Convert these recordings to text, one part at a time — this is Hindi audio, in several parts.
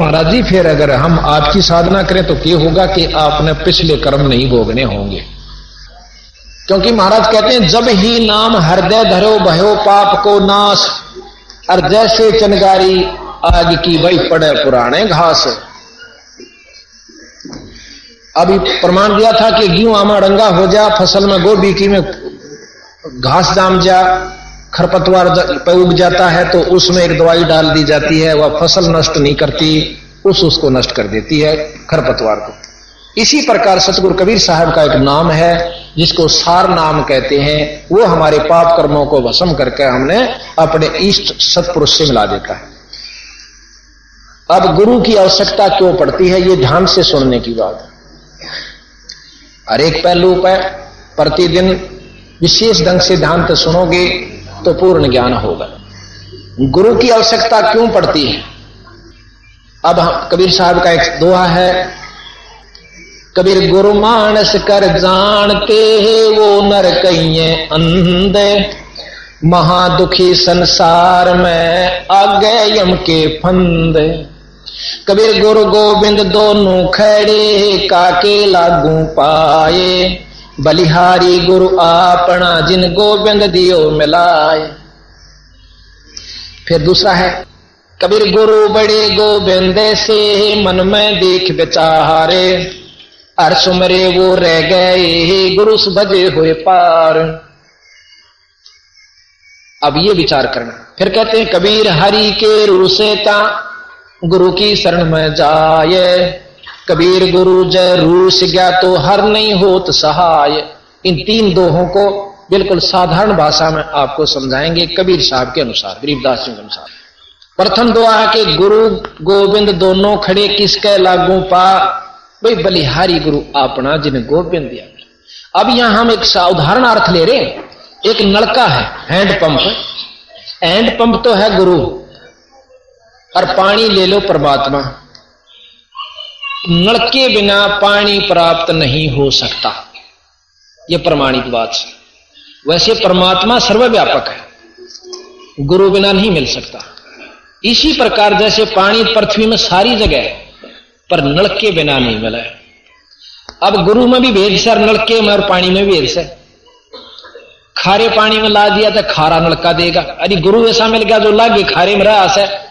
महाराज जी, फिर अगर हम आपकी साधना करें तो क्या होगा कि आपने पिछले कर्म नहीं भोगने होंगे। क्योंकि महाराज कहते हैं, जब ही नाम हृदय धरो भयो पाप को नाश, और जैसे चनगारी आग की वही पड़े पुराने घास। अभी प्रमाण दिया था कि गेहूँ आमा रंगा हो जा, फ़सल में गोभी की में घास जाम जा खरपतवार उग जाता है तो उसमें एक दवाई डाल दी जाती है, वह फ़सल नष्ट नहीं करती, उस उसको नष्ट कर देती है खरपतवार को। इसी प्रकार सतगुरु कबीर साहब का एक नाम है, जिसको सार नाम कहते हैं, वो हमारे पाप कर्मों को भस्म करके हमने अपने इष्ट सतपुरुष से मिला देता है। अब गुरु की आवश्यकता क्यों पड़ती है, ये ध्यान से सुनने की बात हर एक पहलू पर प्रतिदिन विशेष ढंग से ध्यान तो सुनोगे पूर्ण ज्ञान होगा। गुरु की आवश्यकता क्यों पड़ती है? अब कबीर साहब का एक दोहा है, कबीर गुरु मानस कर जानते वो नर कहिए अंधे। महादुखी संसार में आगे यम के फंदे। कबीर गुरु गोविंद दोनों खड़े काके लागू पाए। बलिहारी गुरु आपना जिन गोविंद दियो मिलाए। फिर दूसरा है, कबीर गुरु बड़े गोविंद से मन में देख बेचारे हर सुमरे वो रह गए, गुरु भजे हुए पार। अब ये विचार करना। फिर कहते हैं, कबीर हरि के रुसेता गुरु की शरण में जाए। कबीर गुरु जय रूस गया तो हर नहीं होत सहाय। इन तीन दोहों को बिल्कुल साधारण भाषा में आपको समझाएँगे कबीर साहब के अनुसार, गरीबदास जी के अनुसार। प्रथम दुआ है कि गुरु गोविंद दोनों खड़े, किसके लागू पा? भाई बलिहारी गुरु अपना जिन गोविंद दिया अब यहाँ हम एक साधारण अर्थ ले रहे हैं। एक नलका है, हैंड पंप। हैंड पंप तो है गुरु। और पानी ले लो परमात्मा। नल के बिना पानी प्राप्त नहीं हो सकता। यह प्रमाणित बात है। वैसे परमात्मा सर्वव्यापक है। गुरु बिना नहीं मिल सकता। इसी प्रकार जैसे पानी पृथ्वी में सारी जगह है, पर नल के बिना नहीं मिला है। अब गुरु में भी भेद से और नलके में और पानी में भी भेद से। खारे पानी में ला दिया तो खारा नलका देगा। अरे गुरु ऐसा मिल गया जो लागे खारे में रहा है।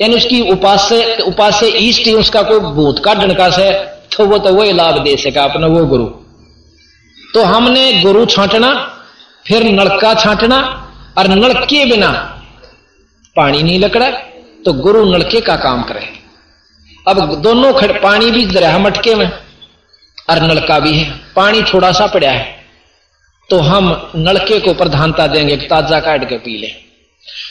यानी उसकी उपास उपास ईष्ट ही उसका कोई भूत का डनका से तो वो तो वही लाभ दे सका अपना वो गुरु। तो हमने गुरु छांटना, फिर नलका छांटना और नलके बिना पानी नहीं लकड़ा तो गुरु नलके का काम करे। अब दोनों खड़, पानी भी दरिया मटके में और नलका भी है। पानी थोड़ा सा पड़ा है तो हम नलके को प्रधानता देंगे, ताज़ा काट के पी लें।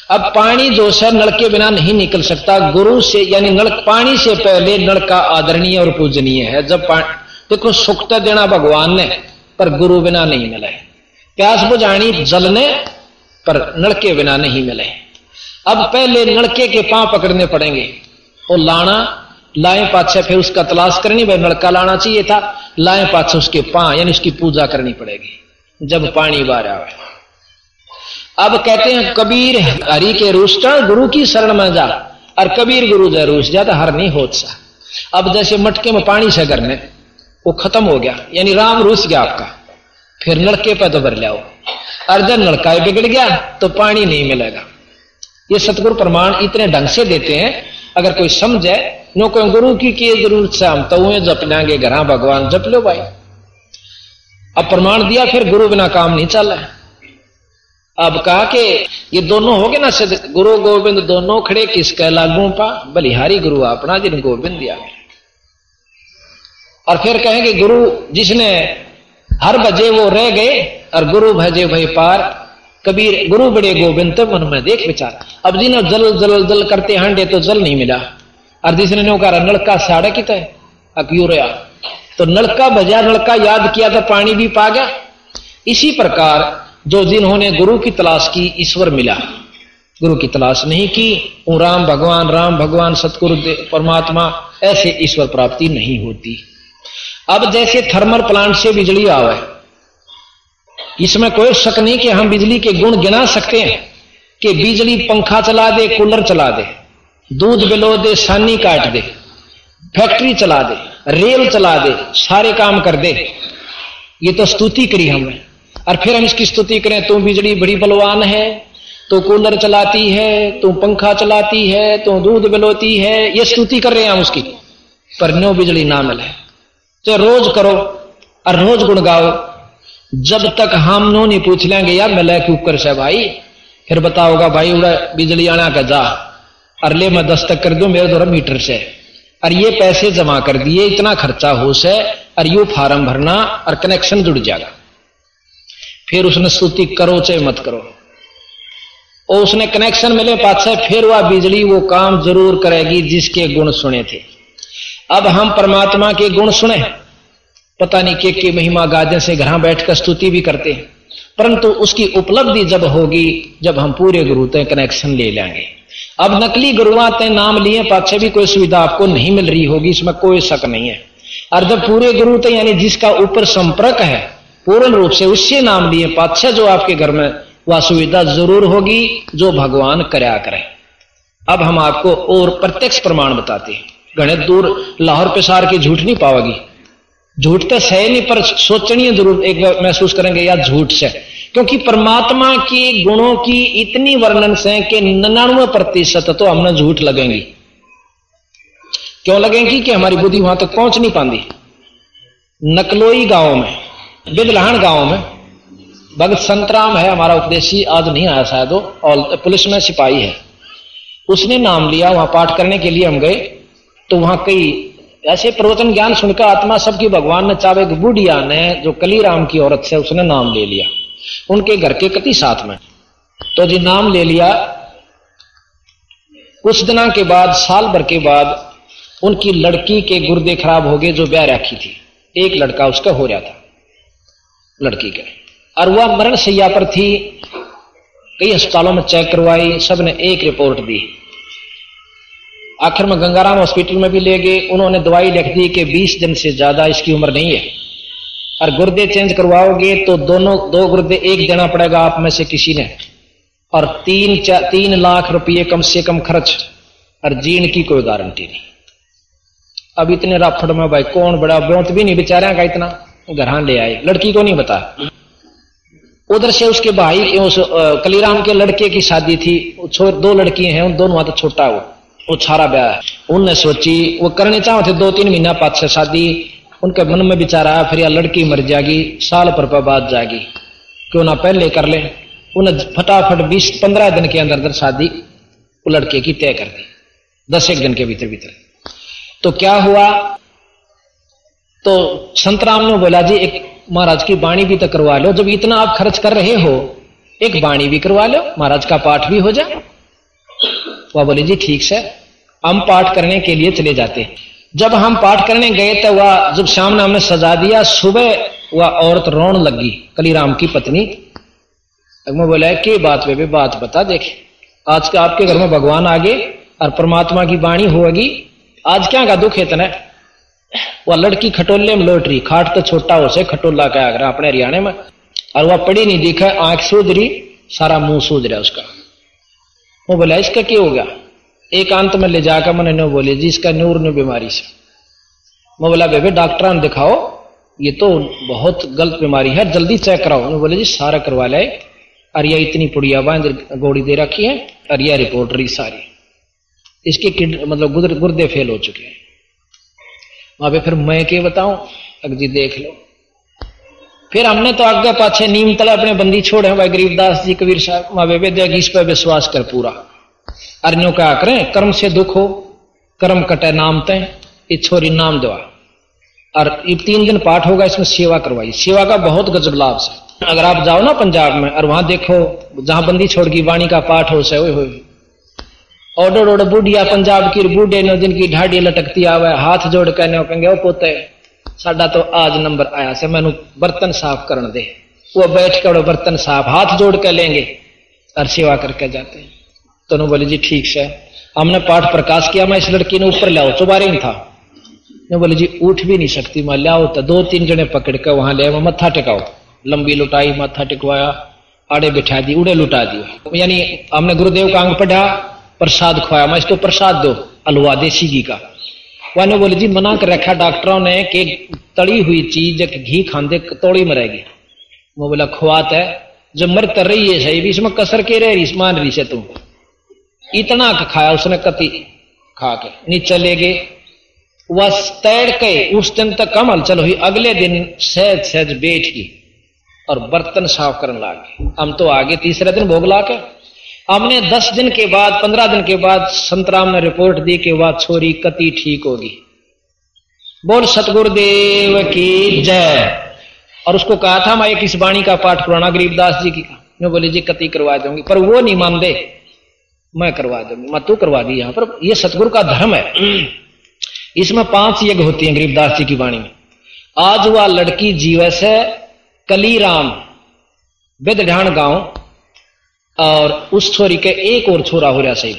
अब पानी जो है नल के बिना नहीं निकल सकता। गुरु से, यानी नल पानी से पहले नल का आदरणीय और पूजनीय है। जब देखो, सुख तो देना भगवान ने, पर गुरु बिना नहीं मिले। प्यास बुझानी जल ने, पर नलके बिना नहीं मिले। अब पहले नलके के पाँव पकड़ने पड़ेंगे। वो लाना, लाए पाछे फिर उसका तलाश करनी, भाई नलका लाना चाहिए था। लाए पाछे उसके पाँव, यानी उसकी पूजा करनी पड़ेगी, जब पानी बाहर आवे। अब कहते हैं, कबीर हरि के रूष्टा गुरु की शरण में जा। और कबीर गुरु जय रूस जा तो हर नहीं होत सा अब जैसे मटके में पानी से करने वो खत्म हो गया। यानी राम रूस गया आपका। फिर नलके पर तो भर लिया और जब नलका बिगड़ गया तो पानी नहीं मिलेगा। ये सतगुरु प्रमाण इतने ढंग से देते हैं, अगर कोई समझे, नो कोई गुरु की किए ज़रूरत से हम तो जप लेंगे, घर भगवान जप लो भाई। अब प्रमाण दिया, फिर गुरु बिना काम नहीं चल रहा अब कहा कि ये दोनों हो गए ना सिद्ध। गुरु गोविंद दोनों खड़े किसके लागू पा? बलिहारी गुरु अपना जिन गोविंद दिया और फिर कहेंगे गुरु जिसने हर बजे वो रह गए, और गुरु भजे भाई पार, कबीर, गुरु बड़े गोविंद तो मन में देख विचार। अब जिन्हें जल जल जल करते हांडे तो जल नहीं मिला। और जिसने नो कहा नलका साढ़े की तय अक्यू रहा। तो नलका भजा नलका याद किया तो पानी भी पा गया। इसी प्रकार जो जिन्होंने गुरु की तलाश की, ईश्वर मिला। गुरु की तलाश नहीं की वो राम भगवान राम भगवान, सतगुरु परमात्मा, ऐसे ईश्वर प्राप्ति नहीं होती। अब जैसे थर्मल प्लांट से बिजली आवे, इसमें कोई शक नहीं कि हम बिजली के गुण गिना सकते हैं, कि बिजली पंखा चला दे, कूलर चला दे, दूध बिलो दे, सानी काट दे, फैक्ट्री चला दे, रेल चला दे, सारे काम कर दे। ये तो स्तुति करी हमने। और फिर हम इसकी स्तुति करें, तू बिजली बड़ी बलवान है तो कूलर चलाती है तो पंखा चलाती है तो दूध बिलोती है। ये स्तुति कर रहे हैं हम उसकी। पर नो बिजली ना मिले। तो रोज करो और रोज गुण गाओ। जब तक हम नो नहीं पूछ लेंगे, यार मिले क्यों कर से भाई। फिर बताओगा, भाई उड़ा बिजली आना का जा। और ले मैं दस्तक कर दू मेरे द्वारा मीटर से। और ये पैसे जमा कर दिए, इतना खर्चा हो से और यू फार्म भरना और कनेक्शन जुड़ जाएगा। फिर उसने स्तुति करो चाहे मत करो। और उसने कनेक्शन मिले पाछे फिर वह बिजली, वो काम ज़रूर करेगी जिसके गुण सुने थे। अब हम परमात्मा के गुण सुने। पता नहीं के के महिमा गादे से घर बैठकर स्तुति भी करते हैं। परंतु उसकी उपलब्धि जब होगी, जब हम पूरे गुरु तय कनेक्शन ले लेंगे। अब नकली गुरुआ तय नाम लिए पाछे भी कोई सुविधा आपको नहीं मिल रही होगी, इसमें कोई शक नहीं है। और जब पूरे गुरु तय यानी जिसका ऊपर संपर्क है पूर्ण रूप से उससे नाम लिए पाछे जो आपके घर में वह सुविधा ज़रूर होगी, जो भगवान करया करे। अब हम आपको और प्रत्यक्ष प्रमाण बताते हैं। घने दूर लाहौर पेशार की झूठ नहीं पाओगी। झूठ तो सह नहीं, पर सोचनी ज़रूर एक महसूस करेंगे, या झूठ से। क्योंकि परमात्मा के गुणों की इतनी वर्णन से कि निन्यानवे प्रतिशत तो हमने झूठ लगेंगी। क्यों लगेंगी कि हमारी बुद्धि वहाँ तक पहुँच नहीं पाती नकलोई गाँव में बिदलहन गाँव में। भगत संतराम है, हमारा उपदेशी आज नहीं आया शायद और पुलिस में सिपाही है। उसने नाम लिया, वहाँ पाठ करने के लिए हम गए। तो वहाँ कई ऐसे प्रवचन ज्ञान सुनकर आत्मा सबकी भगवान ने चावे बुढ़िया ने, जो कलीराम की औरत से उसने नाम ले लिया। उनके घर के कति साथ में। तो जी नाम ले लिया। कुछ दिना के बाद, साल भर के बाद, उनकी लड़की के गुर्दे खराब हो गए, जो ब्याह रखी थी। एक लड़का उसका हो रहा था। लड़की के। और वह मरण सैया पर थी। कई अस्पतालों में चेक करवाई सबने एक रिपोर्ट दी। आखिर में गंगाराम हॉस्पिटल में भी ले गए। उन्होंने दवाई लिख दी कि 20 दिन से ज़्यादा इसकी उम्र नहीं है। और गुर्दे चेंज करवाओगे तो दोनों, दो गुर्दे एक देना पड़ेगा आप में से किसी ने। और तीन तीन लाख रुपये कम से कम खर्च। और जीण की कोई गारंटी नहीं। अब इतने राफड़ में भाई कौन बड़ा, ब्योत भी नहीं बेचारा का इतना। घर ले आए। लड़की को नहीं बता उधर से उसके भाई, उस कलीराम के लड़के की शादी थी। दो लड़कियाँ हैं, उन दोनों तो छोटा वो वो छारा ब्याह उनने सोची, वो करने चाहो थे दो तीन महीना पाँच छह शादी। उनके मन में विचार आया, फिर यह लड़की मर जाएगी, साल पर बाद जाएगी। क्यों ना पहले कर ले? उन्हें फटाफट बीस, पंद्रह दिन के अंदर अंदर शादी लड़के की तय कर दी। दस एक दिन के भीतर भीतर तो क्या हुआ? तो संतराम ने बोला, जी, एक महाराज की बाणी भी तो करवा लो। जब इतना आप खर्च कर रहे हो, एक बाणी भी करवा लो, महाराज का पाठ भी हो जाए। वह बोले, जी, ठीक से हम पाठ करने के लिए चले जाते जब हम पाठ करने गए तो वह, जब शाम ने हमने सजा दिया, सुबह वह औरत रोन लगी, कलीराम की पत्नी। मैं बोला, कि बात पे बात बता, देखे। आज के आपके घर में भगवान आगे और परमात्मा की वाणी होगी। आज क्या का दुख है इतना? वह लड़की खटोले में लौट रही, खाट तो छोटा हो से खटोला का आगरा अपने हरियाणा में, और वह पड़ी नहीं दिखा, आँख सूझ रही, सारा मुँह सूझ रहा उसका। वो बोला, इसका क्या एक अंत में ले जाकर मैंने नो बोले, जी, इसका नूर नो बीमारी से। मैं बोला, बेबे डॉक्टर ने दिखाओ, ये तो बहुत गलत बीमारी है, जल्दी चेक कराओ। मैं बोले, जी, सारा करवा लाए और यह इतनी पुड़िया बाँध गोड़ी दे रखी है, और यह रिपोर्ट रही सारी। इसके किड मतलब गुर्दे फेल हो चुके हैं। वहाँ पे फिर मैं के बताऊँ? अगजी देख लो। फिर हमने तो आगे पाछे नीम तला अपने बंदी छोड़े भाई गरीबदास जी, कबीर साहब माँ बेबे देगी इस पर विश्वास कर पूरा। अर्नियों का करें कर्म से दुख हो, कर्म कटे नाम तय छोरी नाम दवा। और ये तीन दिन पाठ होगा, इसमें सेवा करवाई। सेवा का बहुत गजब लाभ से। अगर आप जाओ ना पंजाब में, और वहाँ देखो, जहाँ बंदी छोड़ की, वाणी का पाठ हो, से हो ओडो ओडो बूढ़िया पंजाब की बूढ़े ने जिनकी ढाडी लटकती आवे, हाथ जोड़ कहने कहेंगे, ओ पोते, साडा तो आज नंबर आया से मैनू बर्तन साफ़ करने दे। वो बैठ कर बर्तन साफ़, हाथ जोड़ के लेंगे, और सेवा करके जाते हैं। तो बोले, जी ठीक से हमने पाठ प्रकाश किया, मैं इस लड़की ने ऊपर लाओ चुबारे नहीं था। ने बोले, जी उठ भी नहीं सकती, मैं लाओ तो दो तीन जने पकड़ कर वहाँ ले मत्था टिकाओ। लंबी लुटाई, मत्था टिकवाया, आड़े बिठा दी, उड़े लुटा दी यानी हमने गुरुदेव का अंग पढ़ा प्रसाद खुआया। मैं इसको प्रसाद दो, अलवा देसी घी का। वाने बोले, जी, मना कर रखा डॉक्टरों ने कि तड़ी हुई चीज़ जब घी खांदे, तोड़ी मरेगी वो बोला, खुआत है जब मर कर रही है, सही भी, इसमें कसर के रह रही मान रही से तुम इतना खाया उसने कति खा के। नहीं चले गए। वह तैर के उस दिन तक कम हलचल हुई अगले दिन सहज सहज बैठ गई और बर्तन साफ़ करने लगे हम तो आगे तीसरे दिन भोग ला के हमने दस दिन के बाद, पंद्रह दिन के बाद संतराम ने रिपोर्ट दी कि वह छोरी कति ठीक होगी। बोल, सतगुरुदेव की जय। और उसको कहा था, मैं एक इस वाणी का पाठ पुराना गरीबदास जी की मैं बोली, जी, कति करवा दूँगी, पर वो नहीं मान दे मैं करवा दूँगी, मैं तू करवा दी यहाँ पर। ये सतगुरु का धर्म है। इसमें पाँच यज्ञ होती हैं गरीबदास जी की वाणी में। आज वह लड़की जीवस है कली कलीराम बिदढान गाँव। और उस छोरी के एक और छोरा हो रहा सही।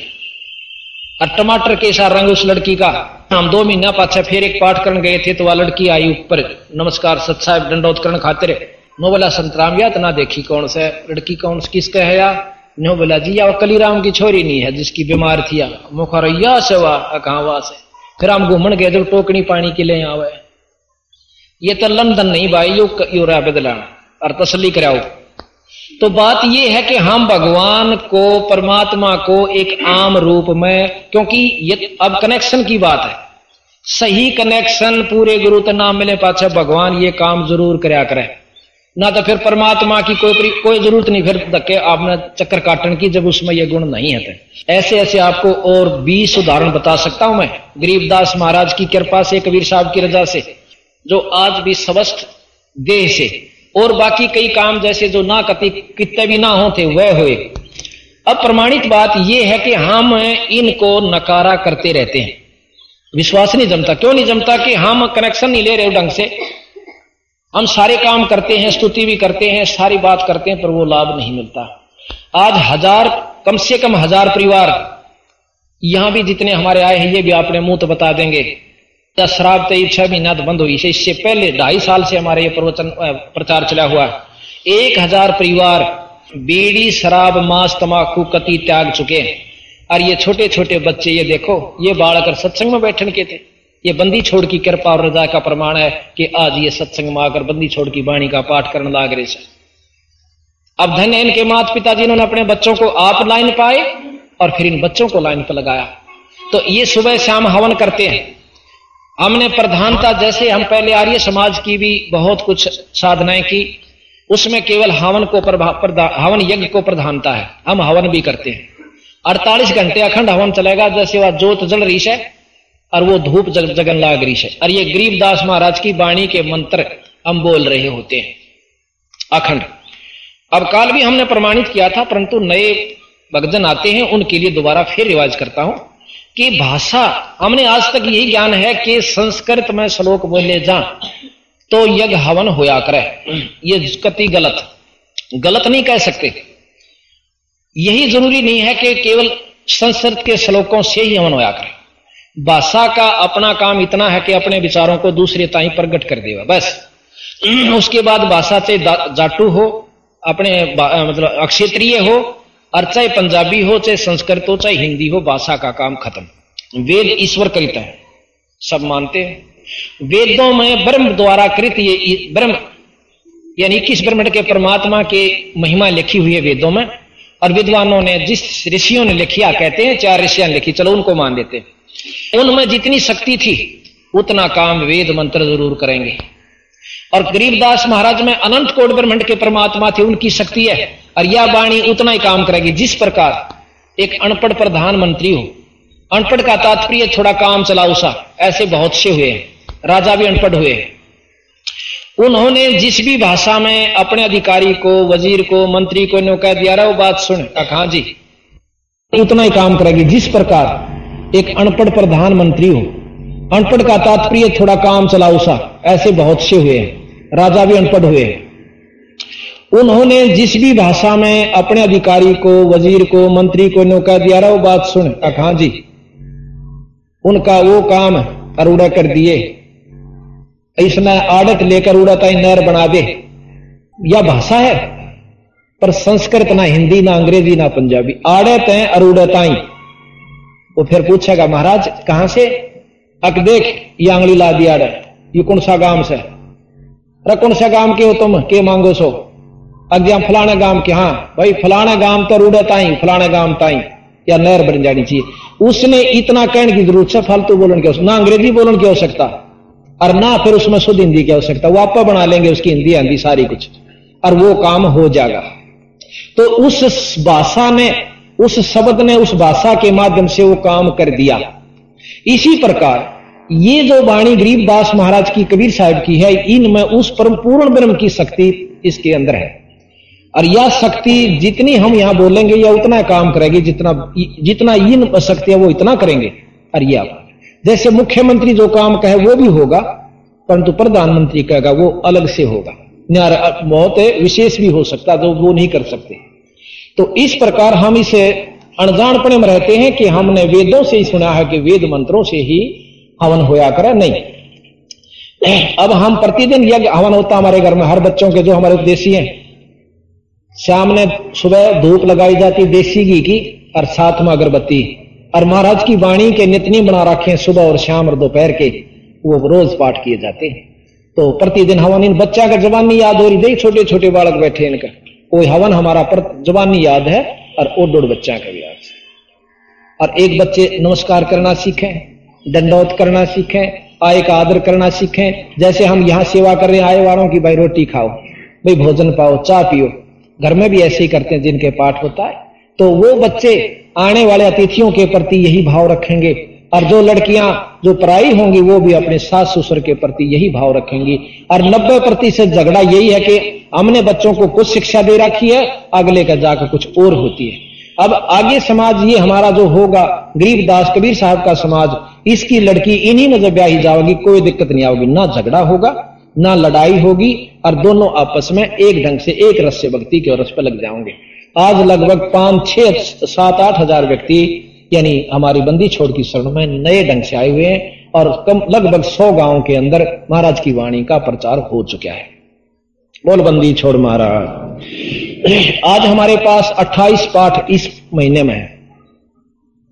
और टमाटर के सा रंग उस लड़की का। हम दो महीना पाछे फिर एक पाठ करने गए थे तो वह लड़की आई ऊपर। नमस्कार सत साहब, दंडोत करण खातिर। नो बोला संतराम या तना देखी कौन से लड़की कौन किसका है या? नो बोला जी, या कलीराम की छोरी नहीं है जिसकी बीमार थी मुखरैया से वाह कहा वहाँ से। फिर हम घूमन गए जब टोकनी पानी के लिए आवे। ये तो लंदन नहीं भाई, यो यो रहा बदलाना। और तसली कराओ। तो बात यह है कि हम भगवान को, परमात्मा को एक आम रूप में, क्योंकि ये अब कनेक्शन की बात है। सही कनेक्शन पूरे गुरु तो नाम मिले, पाछे भगवान ये काम ज़रूर कराया करे। ना तो फिर परमात्मा की कोई कोई ज़रूरत नहीं, फिर धक्के आपने चक्कर काटने की, जब उसमें ये गुण नहीं है। ऐसे ऐसे आपको और बीस उदाहरण बता सकता हूँ मैं। गरीबदास महाराज की कृपा से, कबीर साहब की रजा से, जो आज भी स्वस्थ देह से और बाकी कई काम जैसे जो ना कति कितने भी ना होते, वह हुए। अब प्रमाणित बात यह है कि हम इनको नकारा करते रहते हैं। विश्वास नहीं जमता। क्यों नहीं जमता कि हम कनेक्शन नहीं ले रहे ढंग से? हम सारे काम करते हैं, स्तुति भी करते हैं, सारी बात करते हैं, पर वो लाभ नहीं मिलता। आज हज़ार, कम से कम हज़ार परिवार यहाँ भी जितने हमारे आए हैं, ये भी आपने मुँह तो बता देंगे। दस शराब तो छह महीना तो बंद हुई। से इससे पहले ढाई साल से हमारे ये प्रवचन प्रचार चला हुआ। है एक हज़ार परिवार बीड़ी, शराब, मांस तमाकू कति त्याग चुके हैं। और ये छोटे छोटे बच्चे, ये देखो, ये बालकर सत्संग में बैठने के थे, ये बंदी छोड़ की कृपा और रजा का प्रमाण है कि आज ये सत्संग में आकर बंदी छोड़ की वाणी का पाठ करने लाग रहे अब धन इनके माता पिता जिन्होंने अपने बच्चों को आप लाइन पाए और फिर इन बच्चों को लाइन पर लगाया। तो ये सुबह शाम हवन करते हैं। हमने प्रधानता जैसे हम पहले आर्य समाज की भी बहुत कुछ साधनाएँ की उसमें केवल हवन को हवन यज्ञ को प्रधानता है। हम हवन भी करते हैं। अड़तालीस घंटे अखंड हवन चलेगा जैसे वह जोत जल रही है और वो धूप जग, जगन लाग रही है। और ये गरीबदास महाराज की वाणी के मंत्र हम बोल रहे होते हैं अखंड। अब काल भी हमने प्रमाणित किया था परंतु नए भक्तजन आते हैं उनके लिए दोबारा फिर रिवाज करता हूँ। कि भाषा, हमने आज तक यही ज्ञान है कि संस्कृत में श्लोक बोले जा तो यज्ञ हवन होया करे। ये कति गलत। गलत नहीं कह सकते। यही ज़रूरी नहीं है कि केवल संस्कृत के श्लोकों से ही हवन होया करे। भाषा का अपना काम इतना है कि अपने विचारों को दूसरे ताई प्रकट कर देगा बस। उसके बाद भाषा से जाटू हो, अपने मतलब अक्षेत्रीय हो और चाहे पंजाबी हो, चाहे संस्कृत हो, चाहे हिंदी हो, भाषा का काम खत्म। वेद ईश्वर कृत है। सब मानते हैं। वेदों में ब्रह्म द्वारा कृत ये ब्रह्म, यानी इक्कीस ब्रह्मंड के परमात्मा के महिमा लिखी हुई है वेदों में। और विद्वानों ने जिस ऋषियों ने लिखिया कहते हैं, चार ऋषियाँ लिखी, चलो उनको मान देते उनमें जितनी शक्ति थी, उतना काम वेद मंत्र ज़रूर करेंगे। और गरीबदास महाराज में अनंत कोट ब्रह्मंड के परमात्मा थे, उनकी शक्ति है। और यह वाणी उतना ही काम करेगी, जिस प्रकार एक अनपढ़ प्रधानमंत्री हो। अनपढ़ का तात्पर्य थोड़ा काम चलाओ सा, ऐसे बहुत से हुए हैं। राजा भी अनपढ़ हुए हैं। उन्होंने जिस भी भाषा में अपने अधिकारी को, वज़ीर को, मंत्री को नो कह दिया वो बात सुन। कहा जी? उतना ही काम करेगी, जिस प्रकार एक अनपढ़ प्रधानमंत्री हो। अनपढ़ का तात्पर्य थोड़ा काम चलाऊ सा, ऐसे बहुत से हुए हैं। राजा भी अनपढ़ हुए। हैं उन्होंने जिस भी भाषा में अपने अधिकारी को, वज़ीर को, मंत्री को नौका दिया, रहा वो बात सुन। हाँ जी, उनका वो काम अरूड़ा कर दिए। इसने आड़त लेकर उड़ाता नहर बना दे। या भाषा है, पर संस्कृत ना हिंदी, ना अंग्रेज़ी, ना पंजाबी। आड़त है अरूड़ताई वो फिर पूछेगा, महाराज, कहाँ से? अक देख, ये आंगली ला दिया ये कौन सा गाँव से? अरे कौन सा गाँव के हो तुम? के मांगो सो? अज्ञा फलाना गाँव के हाँ। भाई फलाना गाँव तो रूढ़त आई फलाना गाँव ताई। या नहर बन जानी चाहिए। उसने इतना कहने की ज़रूरत है फालतू बोलन की ना अंग्रेज़ी बोलन की आवश्यकता। और ना फिर उसमें शुद्ध हिंदी की आवश्यकता। वो आप बना लेंगे उसकी हिंदी आंदी सारी कुछ। और वो काम हो जाएगा। तो उस भाषा ने, उस शब्द ने उस भाषा के माध्यम से वो काम कर दिया। इसी प्रकार ये जो वाणी गरीबदास महाराज की कबीर साहब की है इनमें उस परम पूर्ण ब्रह्म की शक्ति इसके अंदर है। और यह शक्ति जितनी हम यहाँ बोलेंगे या उतना काम करेगी, जितना जितना इन शक्ति है वो इतना करेंगे। और यह जैसे मुख्यमंत्री जो काम कहे, वो भी होगा, परंतु प्रधानमंत्री कहेगा, वो अलग से होगा। बहुत विशेष भी हो सकता जो वो नहीं कर सकते। तो इस प्रकार हम इसे अनजानपणे में रहते हैं कि हमने वेदों से ही सुना है कि वेद मंत्रों से ही हवन होया करे? नहीं। अब हम प्रतिदिन यज्ञ, हवन होता हमारे घर में, हर बच्चों के जो हमारे उपदेशी हैं। शाम ने सुबह धूप लगाई जाती देसी घी की, और साथ में अगरबत्ती। और महाराज की वाणी के नितनी बना रखे सुबह और शाम और दोपहर के, वो रोज पाठ किए जाते हैं। तो प्रतिदिन हवन, इन बच्चा का जवानी याद हो रही छोटे छोटे बालक बैठे इनका। कोई हवन हमारा पर जवानी याद है, और ओ डोड़ बच्चा का भी याद और एक बच्चे नमस्कार करना सीखें। दंडौत करना सीखें, आय का आदर करना सीखें। जैसे हम यहाँ सेवा कर रहे हैं आए वालों की, भाई रोटी खाओ, भाई भोजन पाओ, चाय पियो। घर में भी ऐसे ही करते हैं, जिनके पाठ होता है। तो वो बच्चे आने वाले अतिथियों के प्रति यही भाव रखेंगे। और जो लड़कियाँ, जो पराई होंगी, वो भी अपने सास ससुर के प्रति यही भाव रखेंगी। और नब्बे प्रतिशत झगड़ा यही है कि हमने बच्चों को कुछ शिक्षा दे रखी है, अगले का जाकर कुछ और होती है। अब आगे समाज ये हमारा जो होगा, गरीब दास कबीर साहब का समाज, इसकी लड़की इन्हीं में जब ब्याही जाओगी, कोई दिक्कत नहीं आओगी। ना झगड़ा होगा, ना लड़ाई होगी, और दोनों आपस में एक ढंग से, एक रस से भक्ति के रस पर लग जाओगे। आज लगभग पाँच, छह, सात, आठ हज़ार व्यक्ति, यानी हमारी बंदी छोड़ की शरण में नए ढंग से आए हुए हैं, और कम, लगभग सौ गाँव के अंदर महाराज की वाणी का प्रचार हो चुका है। बोल बंदी छोड़ महाराज। आज हमारे पास 28 पाठ इस महीने में है,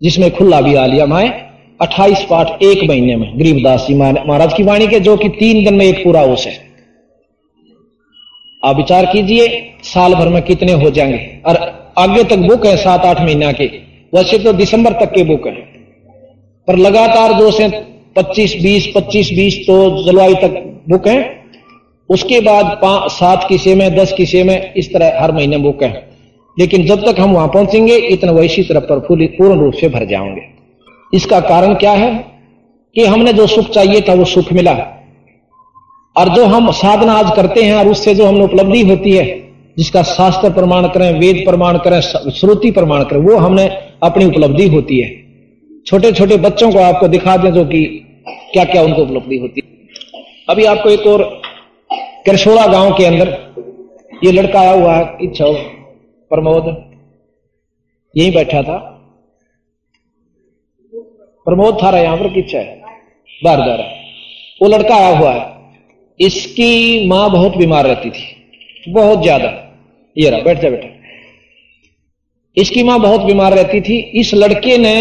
जिसमें खुला भी आलिया माए 28 पाठ एक महीने में, गरीबदास जी महाराज की वाणी के, जो कि तीन दिन में एक पूरा ओस है आप विचार कीजिए, साल भर में कितने हो जाएँगे? और आगे तक बुक है, सात आठ महीना के। वैसे तो दिसंबर तक के बुक है। पर लगातार जो से पच्चीस, बीस पच्चीस, बीस तो जलवायु तक बुक है। उसके बाद सात किसे में दस किसे में इस तरह हर महीने बुक है लेकिन जब तक हम वहाँ पहुँचेंगे, इतना वैसी तरह पर पूर्ण रूप से भर जाओगे इसका कारण क्या है? कि हमने जो सुख चाहिए था, वो सुख मिला। और जो हम साधना आज करते हैं, और उससे जो हमें उपलब्धि होती है, जिसका शास्त्र प्रमाण करें, वेद प्रमाण करें, श्रुति प्रमाण करें, वो हमने अपनी उपलब्धि होती है। छोटे छोटे बच्चों को आपको दिखा दें जो कि क्या क्या उनको उपलब्धि होती है। अभी आपको एक और करशोड़ा गाँव के अंदर ये लड़का आया हुआ है, इच्छा प्रमोद। यही बैठा था। प्रमोद था रहा, यहाँ पर किच्छा है। बार बार वो लड़का आया हुआ है। इसकी माँ बहुत बीमार रहती थी। बहुत ज़्यादा। ये रहा, बैठ जा बेटा। इसकी माँ बहुत बीमार रहती थी। इस लड़के ने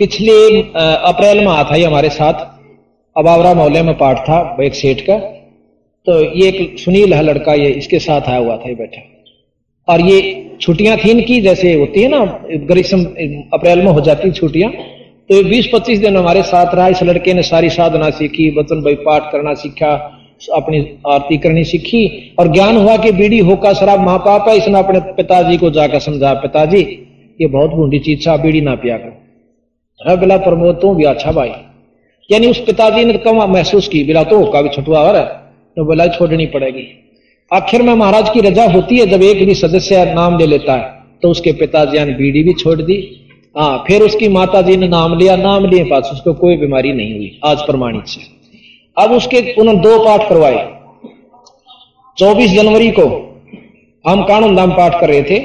पिछले अप्रैल में आता ये हमारे साथ। अबावरा मोहल्ले में पाठ था, एक सेठ का। तो ये एक सुनील है लड़का, ये इसके साथ आया हुआ था, ये बैठा। और ये छुट्टियाँ थी इनकी, जैसे होती है ना, ग्रीष्म, अप्रैल में हो जाती छुट्टियाँ तो ये बीस पच्चीस दिन हमारे साथ रहा। इस लड़के ने सारी साधना सीखी बचन भाई पाठ करना सीखा, अपनी आरती करनी सीखी, और ज्ञान हुआ कि बीड़ी होका शराब महापाप है, इसने अपने पिताजी को जाकर समझा, पिताजी, ये बहुत बूढ़ी चीज़ था बीड़ी ना पिया कर। बिला प्रमोद, तू भी अच्छा भाई। यानी उस पिताजी ने कम महसूस की, बिला तो होका भी छुटवा और तो बोला छोड़नी पड़ेगी। आखिर में महाराज की रजा होती है, जब एक भी सदस्य नाम ले लेता है तो उसके पिताजी ने बीड़ी भी छोड़ दी। हाँ फिर उसकी माता जी ने नाम लिया, नाम लिए पास उसको कोई बीमारी नहीं हुई, आज प्रमाणित से अब उसके उन्होंने दो पाठ करवाए। 24 जनवरी को हम कानून नाम पाठ कर रहे थे,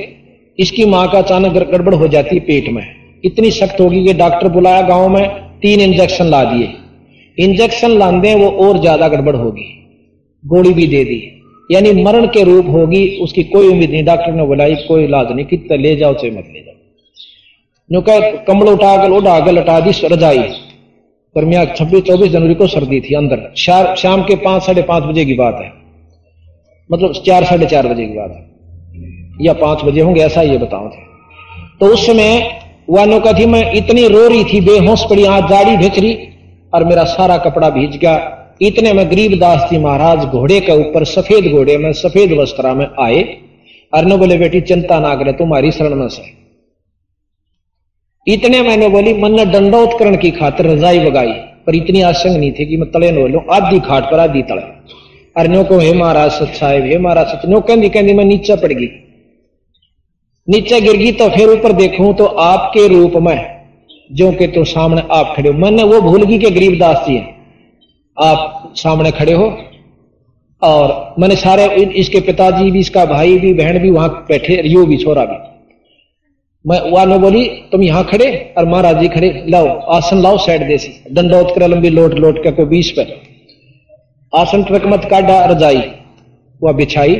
इसकी माँ का अचानक गड़बड़ हो जाती पेट में। इतनी सख्त होगी कि डॉक्टर बुलाया गाँव में, तीन इंजेक्शन ला दिए। इंजेक्शन लाते वो और ज़्यादा गड़बड़ होगी। गोली भी दे दी। यानी मरण के रूप होगी, उसकी कोई उम्मीद नहीं। डॉक्टर ने बुलाई कोई इलाज नहीं, कितना ले जाओ चाहे मत ले जाओ। जो कह, कमल उठा कर उठा कर लटा दी, रजाई। गर्मिया छब्बीस, चौबीस जनवरी को सर्दी थी अंदर। शाम के पाँच, साढ़े पाँच बजे की बात है। मतलब चार, साढ़े चार बजे की बात है। या पाँच बजे होंगे, ऐसा ये बताओ थे। तो उस समय वह नौका थी, मैं इतनी रो रही थी, बेहोश पड़ी, आज गाड़ी भेज रही, और मेरा सारा कपड़ा भीज गया इतने में गरीबदास जी महाराज घोड़े के ऊपर सफ़ेद घोड़े में, सफ़ेद वस्त्रा में आए। अरने बोले, बेटी, चिंता ना करे, तुम्हारी शरण में से। इतने मैंने बोली, मन ने दंडोत्करण की खातिर रजाई बगाई पर इतनी आशंक नहीं थी कि मैं तले नो लू आधी खाट पर आधी तले। अरण्यों को हे महाराज सच साहेब, हे महाराज सच। नो कहती कहती मैं नीचे पड़ गई। नीचे गिर गई तो फिर ऊपर देखूँ तो आपके रूप में जो कि तो सामने आप खड़े हो। मैंने वो भूल गई कि गरीबदास जी हैं। आप सामने खड़े हो और मैंने सारे इसके पिताजी भी, इसका भाई भी, बहन भी वहाँ बैठे, यू भी, छोरा भी। मैं वाले बोली, तुम यहाँ खड़े और महाराज जी खड़े, लाओ, आसन लाओ साइड देसी। दंडोत कर लंबी लोट लोट के को बीस पर। आसन ट्रक मत काटा, रजाई। वह बिछाई,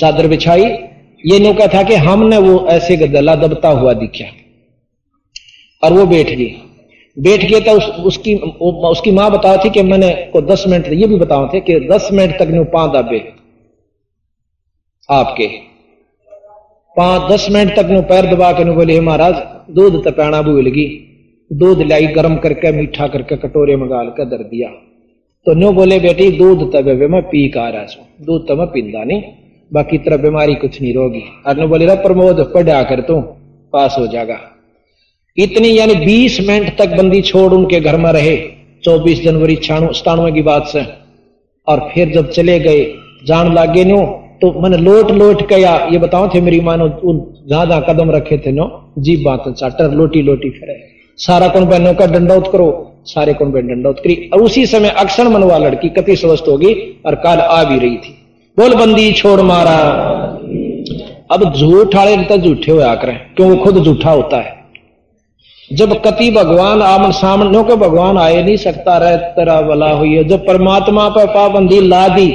चादर बिछाई। ये नौका था कि हमने वो ऐसे गदला दबता हुआ दिखा। और वो बैठ गई। बैठ गए तो उस, उसकी उसकी माँ बताओ थी कि मैंने को दस मिनट ये भी बताओ थे कि दस मिनट तक नो पा दबे आपके। पाँच दस मिनट तक नो पैर दबा के नो बोले महाराज दूध तपाना भूल गई दूध लाई गर्म करके मीठा करके कटोरे में गाल कर दर दिया। तो नो बोले बेटी दूध तबे मैं पी का रहा छू दूध तो मैं पींदा नहीं बाकी तरह बीमारी कुछ नहीं रोगी। नो बोले प्रमोद पढ़ा कर तू पास हो जाएगा। इतनी यानी 20 मिनट तक बंदी छोड़ उनके घर में रहे 24 जनवरी सतानवे की बात से। और फिर जब चले गए, जान लागे नो तो मैंने लोट लोट कया, ये बताओ थे मेरी मानो जहाँ जहाँ कदम रखे थे नो जी बात चाटर लोटी लोटी फिर। सारा कौन बहनों का दंडौत करो, सारे कौन बहन दंडौत करी। और उसी समय अक्सर मनवा लड़की कति स्वस्थ होगी, और काल आ भी रही थी। बोल बंदी छोड़ मारा। अब झूठ वाले तो झूठे हो करें, क्यों? वो खुद झूठा होता है। जब कति भगवान आमन सामने के भगवान आए नहीं सकता, रह तेरा भला हुई है। जब परमात्मा पर पाबंदी ला दी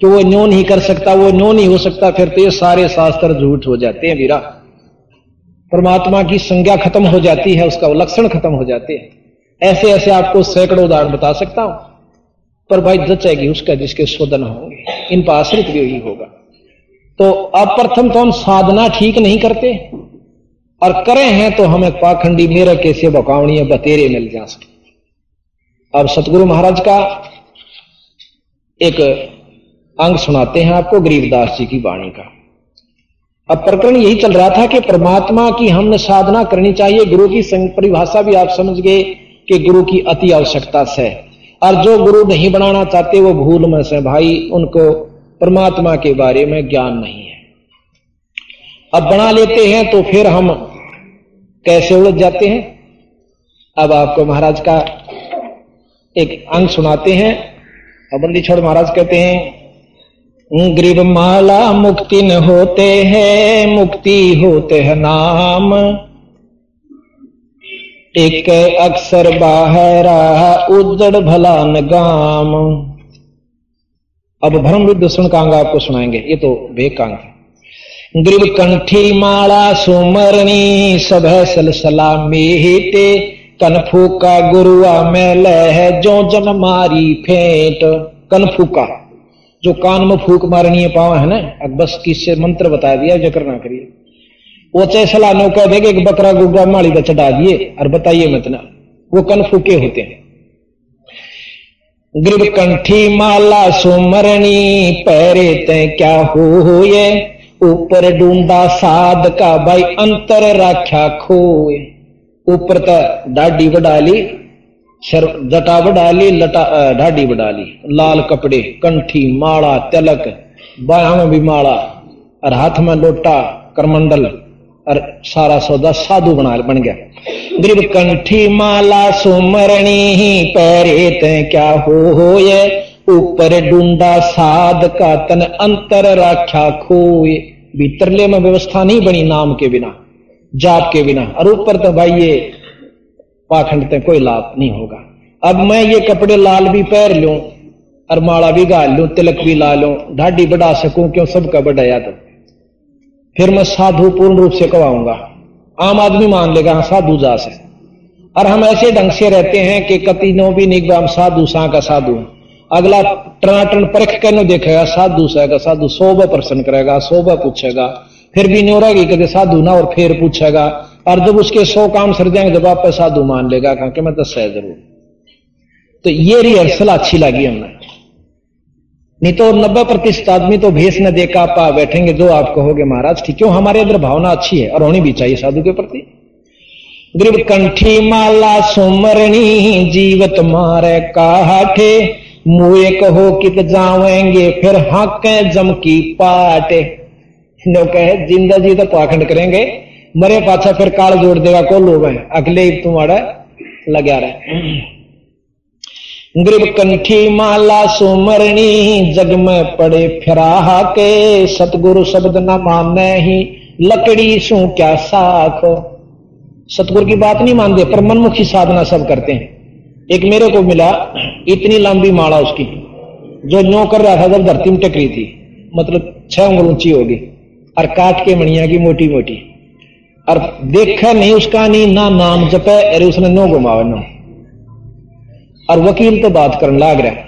कि वो न्यो नहीं कर सकता, वो न्यो नहीं हो सकता, फिर तो ये सारे शास्त्र झूठ हो जाते हैं वीरा। परमात्मा की संज्ञा खत्म हो जाती है, उसका लक्षण खत्म हो जाते हैं। ऐसे ऐसे आपको सैकड़ों उदाहरण बता सकता हूँ। पर भाई जचेगी उसका, जिसके शोधन होंगे। इन पर आश्रित भी होगा। तो अब प्रथम तो हम साधना ठीक नहीं करते और करे हैं तो हमें पाखंडी मेरे कैसे बकावणी बतेरे मिल जा सके। अब सतगुरु महाराज का एक अंग सुनाते हैं आपको, गरीबदास जी की वाणी का। अब प्रकरण यही चल रहा था कि परमात्मा की हमने साधना करनी चाहिए। गुरु की परिभाषा भी आप समझ गए कि गुरु की अति आवश्यकता से। और जो गुरु नहीं बनाना चाहते, वो भूल में से, भाई, उनको परमात्मा के बारे में ज्ञान नहीं है। अब बना लेते हैं तो फिर हम कैसे उलझ जाते हैं? अब आपको महाराज का एक अंग सुनाते हैं। अबंदी छोड़ महाराज कहते हैं, ग्रीब माला मुक्ति न होते हैं, मुक्ति होते हैं नाम। एक अक्सर बाहर उजड़ भला न गाम। अब भ्रम विद्ध सुन कांग आपको सुनाएँगे। ये तो बेकांग है। ग्रीव कंठी माला सुमरणी सब सलसला मेहते कनफूका गुरुआ मेल है जो जन मारी फेंट। कनफूका जो कान में फूक मारनी है, पावा है ना? बस किससे मंत्र बता दिया, जो करना करिए। वो चाहे सलानो कह देगा एक बकरा गुग्गा माली का चढ़ा दिए, और बताइए मत ना, वो कनफूके होते हैं? ग्रीव कंठी माला सुमरणी पैरे ते क्या हो ये? ऊपर ढूंढा साध का भाई अंतर राख्या खोए। ऊपर तो डाडी बढ़ा ली शर जटा बढ़ा ली लटा ढाडी बढ़ा ली लाल कपड़े, कंठी, माला, तिलक, बाया में भी माला, और हाथ में लोटा, करमंडल, और सारा सौदा साधु बना बन गया। ग्रीब कंठी, माला, सुमरणी, पैरे ते क्या हो हो ये ऊपर डूंडा साध का तन अंतर राख्या खोए। भीतरले में व्यवस्था नहीं बनी नाम के बिना, जाप के बिना। और ऊपर तो भाई ये पाखंड ते कोई लाभ नहीं होगा। अब मैं ये कपड़े लाल भी पहन लू, और माला भी गाल लू, तिलक भी ला लू, ढाडी बढ़ा सकूँ, क्यों सबका बढ़ाया तो? फिर मैं साधु पूर्ण रूप से कवाऊँगा। आम आदमी मान लेगा हाँ साधु जा से और हम ऐसे ढंग से रहते हैं कि कति नो भी निगम साधु, सा का साधु अगला टनाटन परख कर नो देखेगा, साधु सा का साधु सौ प्रश्न करेगा सौ पूछेगा। फिर भी न्योरा की कदे साधु ना और फिर पूछेगा। और जब उसके सौ काम सर जाएँगे, जब आप साधु मान लेगा, कहा कि मैं दस है ज़रूर। तो ये रिहर्सल अच्छी लगी हमने। नहीं तो नब्बे प्रतिशत आदमी तो भेस न देखा आप बैठेंगे, जो आप कहोगे, महाराज ठीक क्यों हमारे अंदर भावना अच्छी है और होनी भी चाहिए साधु के प्रति? ग्रीब कंठी माला सुमरणी जीवत मारे काठे मुए कहो कित जावेंगे, फिर हक जम की पाटे। नो कहे, ज़िंदा जी तो पाखंड करेंगे, मरे पाछा फिर काल जोड़ देगा को लोग है? अगले तुम्हारा लगा रहे। ग्रीब कंठी माला सुमरणी, जग में पड़े फिरा के, सतगुरु शब्द न माने ही, लकड़ी सू क्या साख। सतगुरु की बात नहीं मानते, पर मनमुखी साधना सब करते हैं। एक मेरे को मिला, इतनी लंबी माला उसकी, जो नो कर रहा था, जब धरती में टकरी थी मतलब छह उंगल ऊँची होगी, और काट के मणिया की मोटी मोटी। और देखा नहीं उसका, नहीं ना नाम जपे, अरे उसने नो घुमावे नो और वकील तो बात करने लाग रहा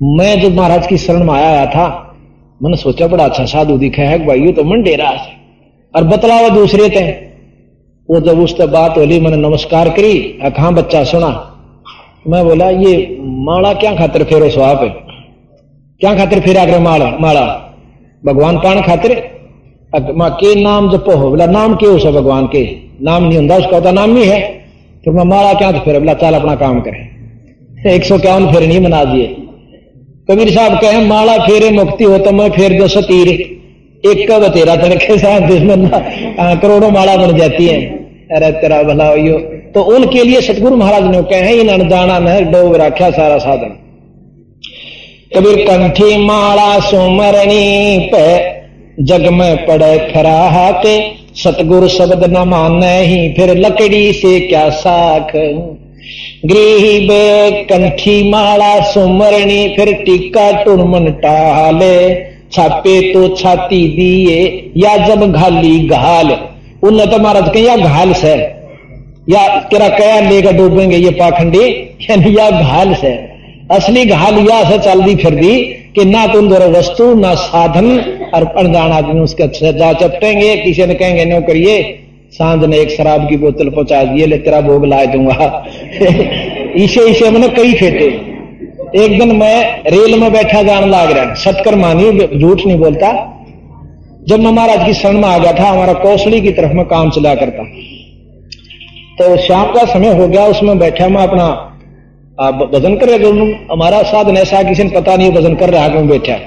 मैं जब महाराज की शरण में आया था, मैंने सोचा बड़ा अच्छा साधु दिखा है, भाई तो मन डेरा और बतलावा दूसरे थे वो जब उस बात होली, मैंने नमस्कार करी कहा बच्चा सुना? मैं बोला, ये माड़ा क्या खातिर फेरो स्वाप है क्या खातिर फेरा कर माड़ा माड़ा भगवान पान खातिर? के नाम जपो हो? बोला, नाम के उस भगवान के। नाम नहीं होता उसका होता नाम ही है। तो मैं माड़ा क्या तो फिर? बोला, चल अपना काम करे। एक सौ इक्यावन फेर नहीं मना दिए। कबीर साहब कहे माड़ा फेरे मुक्ति हो तो मैं फेर दो सौ तीर एक का बतेरा तरीके से दुश्मन करोड़ों माला बन जाती है। अरे तेरा भला हो तो उनके लिए सतगुरु महाराज ने कहे, इन अनजाना न डोब रखा सारा साधन। कबीर कंठी माला सुमरणी पे, जग में पड़े खरा के सतगुरु शब्द न माने ही, फिर लकड़ी से क्या साख? गृह कंठी माला सुमरणी फिर टीका टुरमन टाले। छापे तो छाती दिए, या जब घाली घाल। उन तो महाराज के या घाल से। या तेरा कया लेकर डूबेंगे ये पाखंडी? या घाल से। असली घाल या से चल दी फिर दी कि ना तुम दोनों वस्तु, ना साधन और अनजान आदमी उसके जा चपटेंगे, किसी ने कहेंगे नो करिए, साँझ ने एक शराब की बोतल पहुँचा दिए ले तेरा भोग ला दूँगा। इसे इसे मैंने कई फेटे। एक दिन मैं रेल में बैठा जान लाग रहा सटकर मानी झूठ नहीं बोलता। जब मैं महाराज की शरण में आ गया था, हमारा कौशली की तरफ़ में काम चला करता। तो शाम का समय हो गया, उसमें बैठा मैं अपना वज़न कर रहे हमारा साधन ऐसा किसी ने पता नहीं वज़न कर रहा क्यों बैठा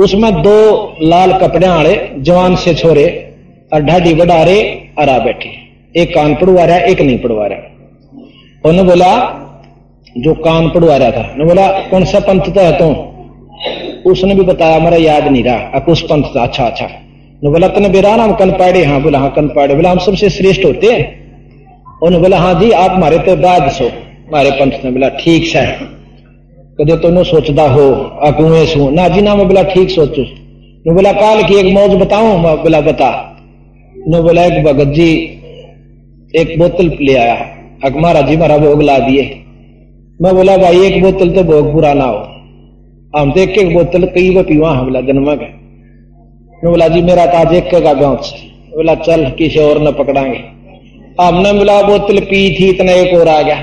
उसमें दो लाल कपड़े आड़े, जवान से छोरे, और ढाडी बढ़ा रहे और आ बैठे। एक कान पड़वा रहा एक नहीं पड़वा रहा उन्होंने बोला, जो कान पड़वा रहा था। उन्होंने बोला, कौन सा पंथ तो है तू? उसने भी बताया मेरा याद नहीं रहा। कुछ पंथ था। अच्छा अच्छा। बोला, तने बेरा हम कन पाड़े. हाँ बोला हाँ कन पाड़े. बोला, हम सबसे श्रेष्ठ होते हैं। उन्होंने बोला हाँ जी, आप हमारे तो बाद सो। मारे पंथ ने बोला, ठीक से। कदे तो नो सोचता हो अकुए सू। ना जी, ना, मैं बोला, ठीक सोचू। नो बोला, काल की एक मौज बताऊँ? मैं बोला, बता। नो बोला, एक भगत जी, एक बोतल ले आया। अक महाराज जी, मारा भोग ला दिए। मैं बोला, भाई, एक बोतल तो भोग पूरा ना हो। हम तो एक एक बोतल कई वो पीवा, हम बोला, जन्म मैं बोला, जी, मेरा ताज एक का गाँव से बोला, चल, किसी और न पकड़ांगे? हमने बोला बोतल पी थी, इतना एक और आ गया।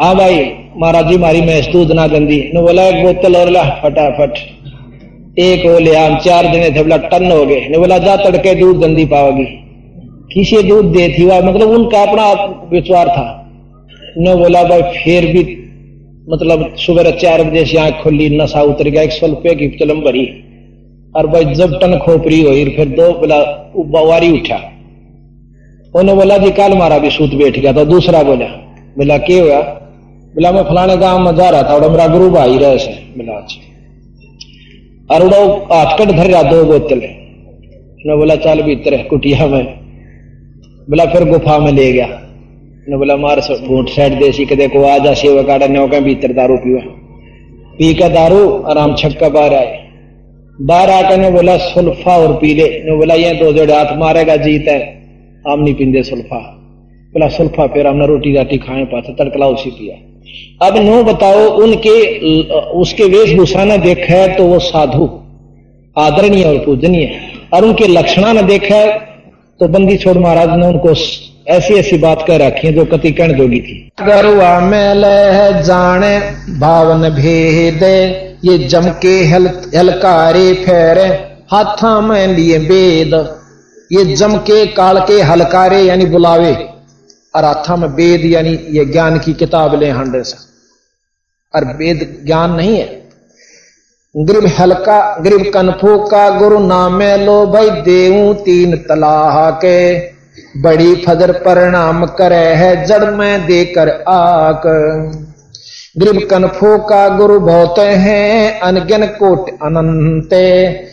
हाँ भाई, महाराज जी, मारी मैं दूध ना गंदी। ने बोला, एक बोतल और ला, फटाफट। एक वो ले हम चार दिन थे, बोला, टन हो गए। ने बोला, जा तड़के दूध गंदी पाओगी किसी दूध दे थी वह मतलब उनका अपना विचार था। न बोला, भाई, फिर भी मतलब सुबह चार बजे से आँख खुली, नशा उतर गया, एक सौ रुपये की चलम भरी। और भाई जब टन खोपरी हुई, फिर दो बोला वारी उठा। उन्होंने बोला, जी, कल मारा भी सूत बैठ गया था। दूसरा बोला बोला, के हुआ बोला, मैं फलाने गाँव में जा रहा था और मेरा गुरु भाई रहे से बोला अच्छा और उड़ो हाथकट धर रहा दो बोतल। ने बोला, चल भीतर कुटिया में। बोला, फिर गुफा में ले गया। ने बोला, मार घूट साइड देसी के को आ जा सेवा काटा ने के भीतर दारू पीवा। पी का दारू, आराम छक्का बाहर आए। बाहर आकर ने बोला, सुल्फा और पी ले ने बोला ये दो जोड़े हाथ मारेगा, जीत है। हम नहीं पींदे सुल्फा। बोला, सुल्फा फिर हमने रोटी राटी खाए, पाते तड़कला उसी पिया। अब नो बताओ, उनके, उसके वेशभूषा ने देखा है तो वो साधु, आदरणीय और पूजनीय और उनके लक्षणा ने देखा है तो बंदी छोड़ महाराज ने उनको ऐसी ऐसी बात कह रखी है जो कति कण जोगी थी। गरुआ मेल जाने, भावन भेद। ये जम के हल, हलकारे फेरे, हाथा में लिए वेद ये जम के काल के हलकारे यानी बुलावे। और हाथा में वेद यानी ये ज्ञान की किताब ले हंडे से। और वेद ज्ञान नहीं है। ग्रीब हल्का ग्रीब कनफू का गुरु नामे लो भाई देऊ तीन तलाह के। बड़ी फजर परिणाम करे है जड़ में देकर आक। ग्रीब कनफो का गुरु बहुत है अनगिन कोट अनंत।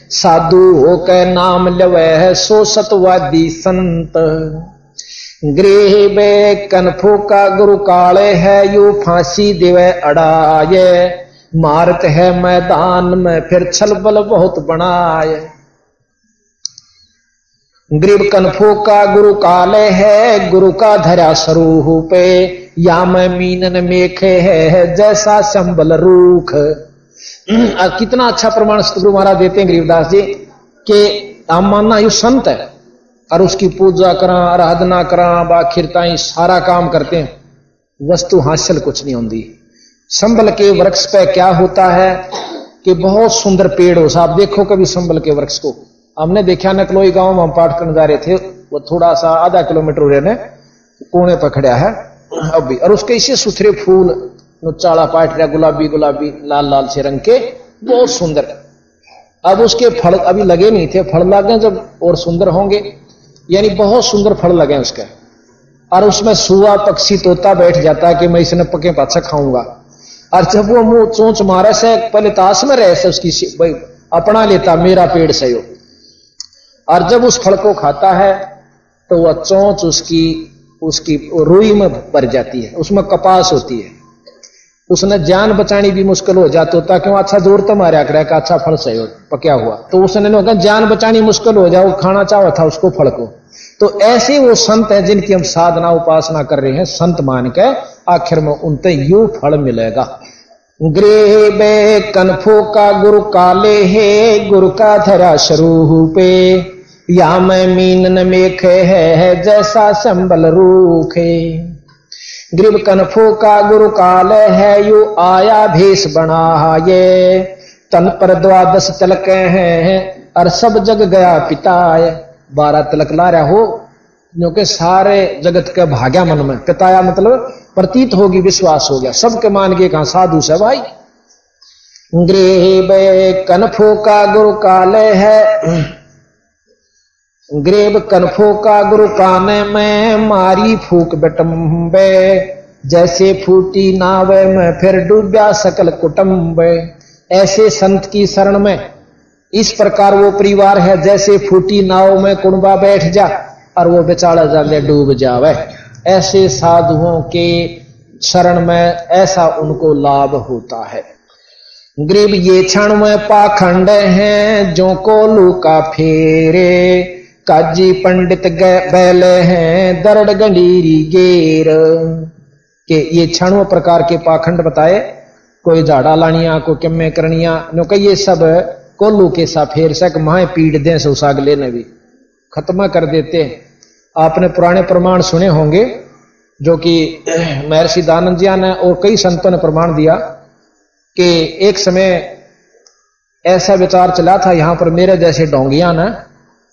साधु हो के नाम लवे है, सो सतवादी संत। गृह कनफो का गुरु काले है, यू फांसी दिवे अड़ाए। मारत है मैदान में, फिर छल बल बहुत बनाए। ग्रीब कनफो का गुरु काले है, गुरु का धरा स्वरूप या मैं मीनन मेखे है जैसा संबल रूख। कितना अच्छा प्रमाण गुरु महाराज देते हैं गरीबदास जी, कि हम मानना यु संत है, और उसकी पूजा करा, आराधना करा बाखिरताई सारा काम करते हैं। वस्तु हासिल कुछ नहीं होती संबल के वृक्ष पे क्या होता है कि बहुत सुंदर पेड़ हो, साहब देखो कभी संबल के वृक्ष को। हमने देखा नकलोई गाँव में हम पाठ करने जा रहे थे, वो थोड़ा सा आधा किलोमीटर रहने कोने पर खड़ा है। अब भी। और उसके इसे सुथरे फूल चाड़ा पाट रहा, गुलाबी गुलाबी, लाल लाल से रंग के, बहुत सुंदर। अब उसके फल अभी लगे नहीं थे, फल लगे जब और सुंदर होंगे। यानी बहुत सुंदर फल लगे उसके। और उसमें सुआ, पक्षी, तोता बैठ जाता है कि मैं इसने पके पाछा खाऊँगा। और जब वो मुँह चोंच मारे से, पहले ताश में रहे से उसकी भाई, अपना लेता, मेरा पेड़ से और जब उस फल को खाता है तो वह चोंच उसकी उसकी रुई में भर जाती है, उसमें कपास होती है। उसने जान बचानी भी मुश्किल हो जाती होता क्यों अच्छा ज़ोर तो मारा कर अच्छा फल सही पक्या हुआ। तो उसने कहा, जान बचानी मुश्किल हो जाओ, खाना चाहो था उसको फल को। तो ऐसे वो संत है जिनकी हम साधना उपासना कर रहे हैं, संत मान के आखिर में उनते यू फल मिलेगा। गृह बे कनफो का गुरु काले है, गुरु का धरा स्वरूपे या मैं मीन मेखे है है जैसा संबल रूखे। ग्रीब कनफो का गुरु काल है, यू आया भेष बना ये तन पर द्वादश तलक हैं और सब जग गया पिताय। बारह तलक ला रहा हो जो क्योंकि सारे जगत के भाग्या मन में। पिताया मतलब प्रतीत होगी, विश्वास हो गया। सबके मान के कहा साधु से भाई। गृह कनफो का गुरु काल है ग्रेब कनफो का गुरु काने में, मारी फूक बटम्बे जैसे फूटी नावे में, फिर डूबा सकल कुटुंब ऐसे संत की शरण में, इस प्रकार वो परिवार है, जैसे फूटी नाव में कुंबा बैठ जा, और वो बेचारा जाने डूब जावे। ऐसे साधुओं के शरण में, ऐसा उनको लाभ होता है। ग्रीब ये क्षण में पाखंड हैं जो को लू का फेरे। काजी पंडित बैले हैं, दरड़ गंडीरी गेर। के ये छणो प्रकार के पाखंड बताए, कोई झाड़ा लानिया को किमे करनिया, नो कही ये सब कोल्लू के सा फेर सक माए पीड़ दे से उस अगले ने भी खत्म कर देते आपने पुराने प्रमाण सुने होंगे, जो कि महर्षि दानंद जिया ने और कई संतों ने प्रमाण दिया, कि एक समय ऐसा विचार चला था, यहाँ पर मेरे जैसे डोंगिया ने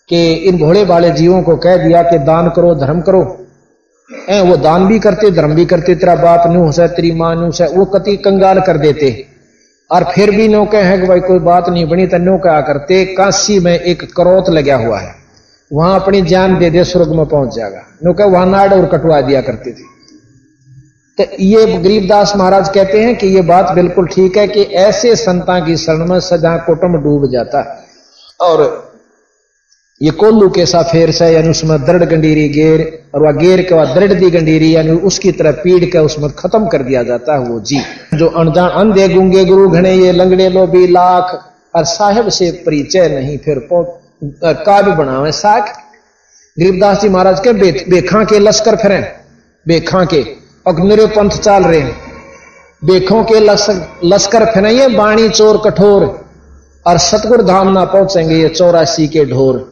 कि इन भोले वाले जीवों को कह दिया कि दान करो धर्म करो। ए, वो दान भी करते धर्म भी करते तेरा बाप नू है तेरी माँ नू है वो कति कंगाल कर देते। और फिर भी नो कहे कि भाई कोई बात नहीं बनी तो नो कहा करते काशी में एक करोत लगा हुआ है। वहाँ अपनी जान दे दे स्वर्ग में पहुँच जाएगा। नो कहे वहाँ नाड़ और कटवा दिया करते थे। तो ये गरीबदास महाराज कहते हैं कि ये बात बिल्कुल ठीक है कि ऐसे संता की शरण में सजा कुटुंब डूब जाता और ये कोल्लू के सा फेर से यानी उसमें दृढ़ गंडीरी गेर और वह गेर के बाद दृढ़ दी गंडीरी यानी उसकी तरह पीड़ के उसमें खत्म कर दिया जाता है वो जी जो अनजान अंधे गुंगे गुरु घने ये लंगड़े लोभी लाख और साहेब से परिचय नहीं फिर काव्य बनावे साख। गरीबदास जी महाराज के बे, बेखा के लश्कर फिर बेखा के और अग्निरे पंथ चाल रहे हैं। बेखों के लश्कर फिर बाणी चोर कठोर और सतगुर धाम ना पहुँचेंगे ये चौरासी के ढोर।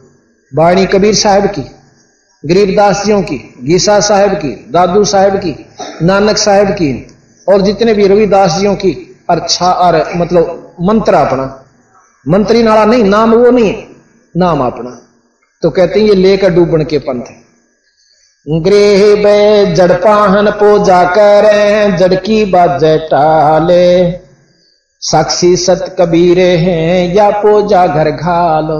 वाणी कबीर साहब की गरीबदास जियों की, गीसा साहब की, दादू साहब की, नानक साहब की, और जितने भी रविदास जियों की अच्छा और मतलब मंत्र अपना। मंत्री नाला नहीं, नाम वो नहीं नाम अपना। तो कहते हैं, ये लेकर डूबन के पंथ गृह जड़पाहन पो जाकर जड़की बाजे टाले। साक्षी सत कबीरे हैं, या पो जा घर घालो।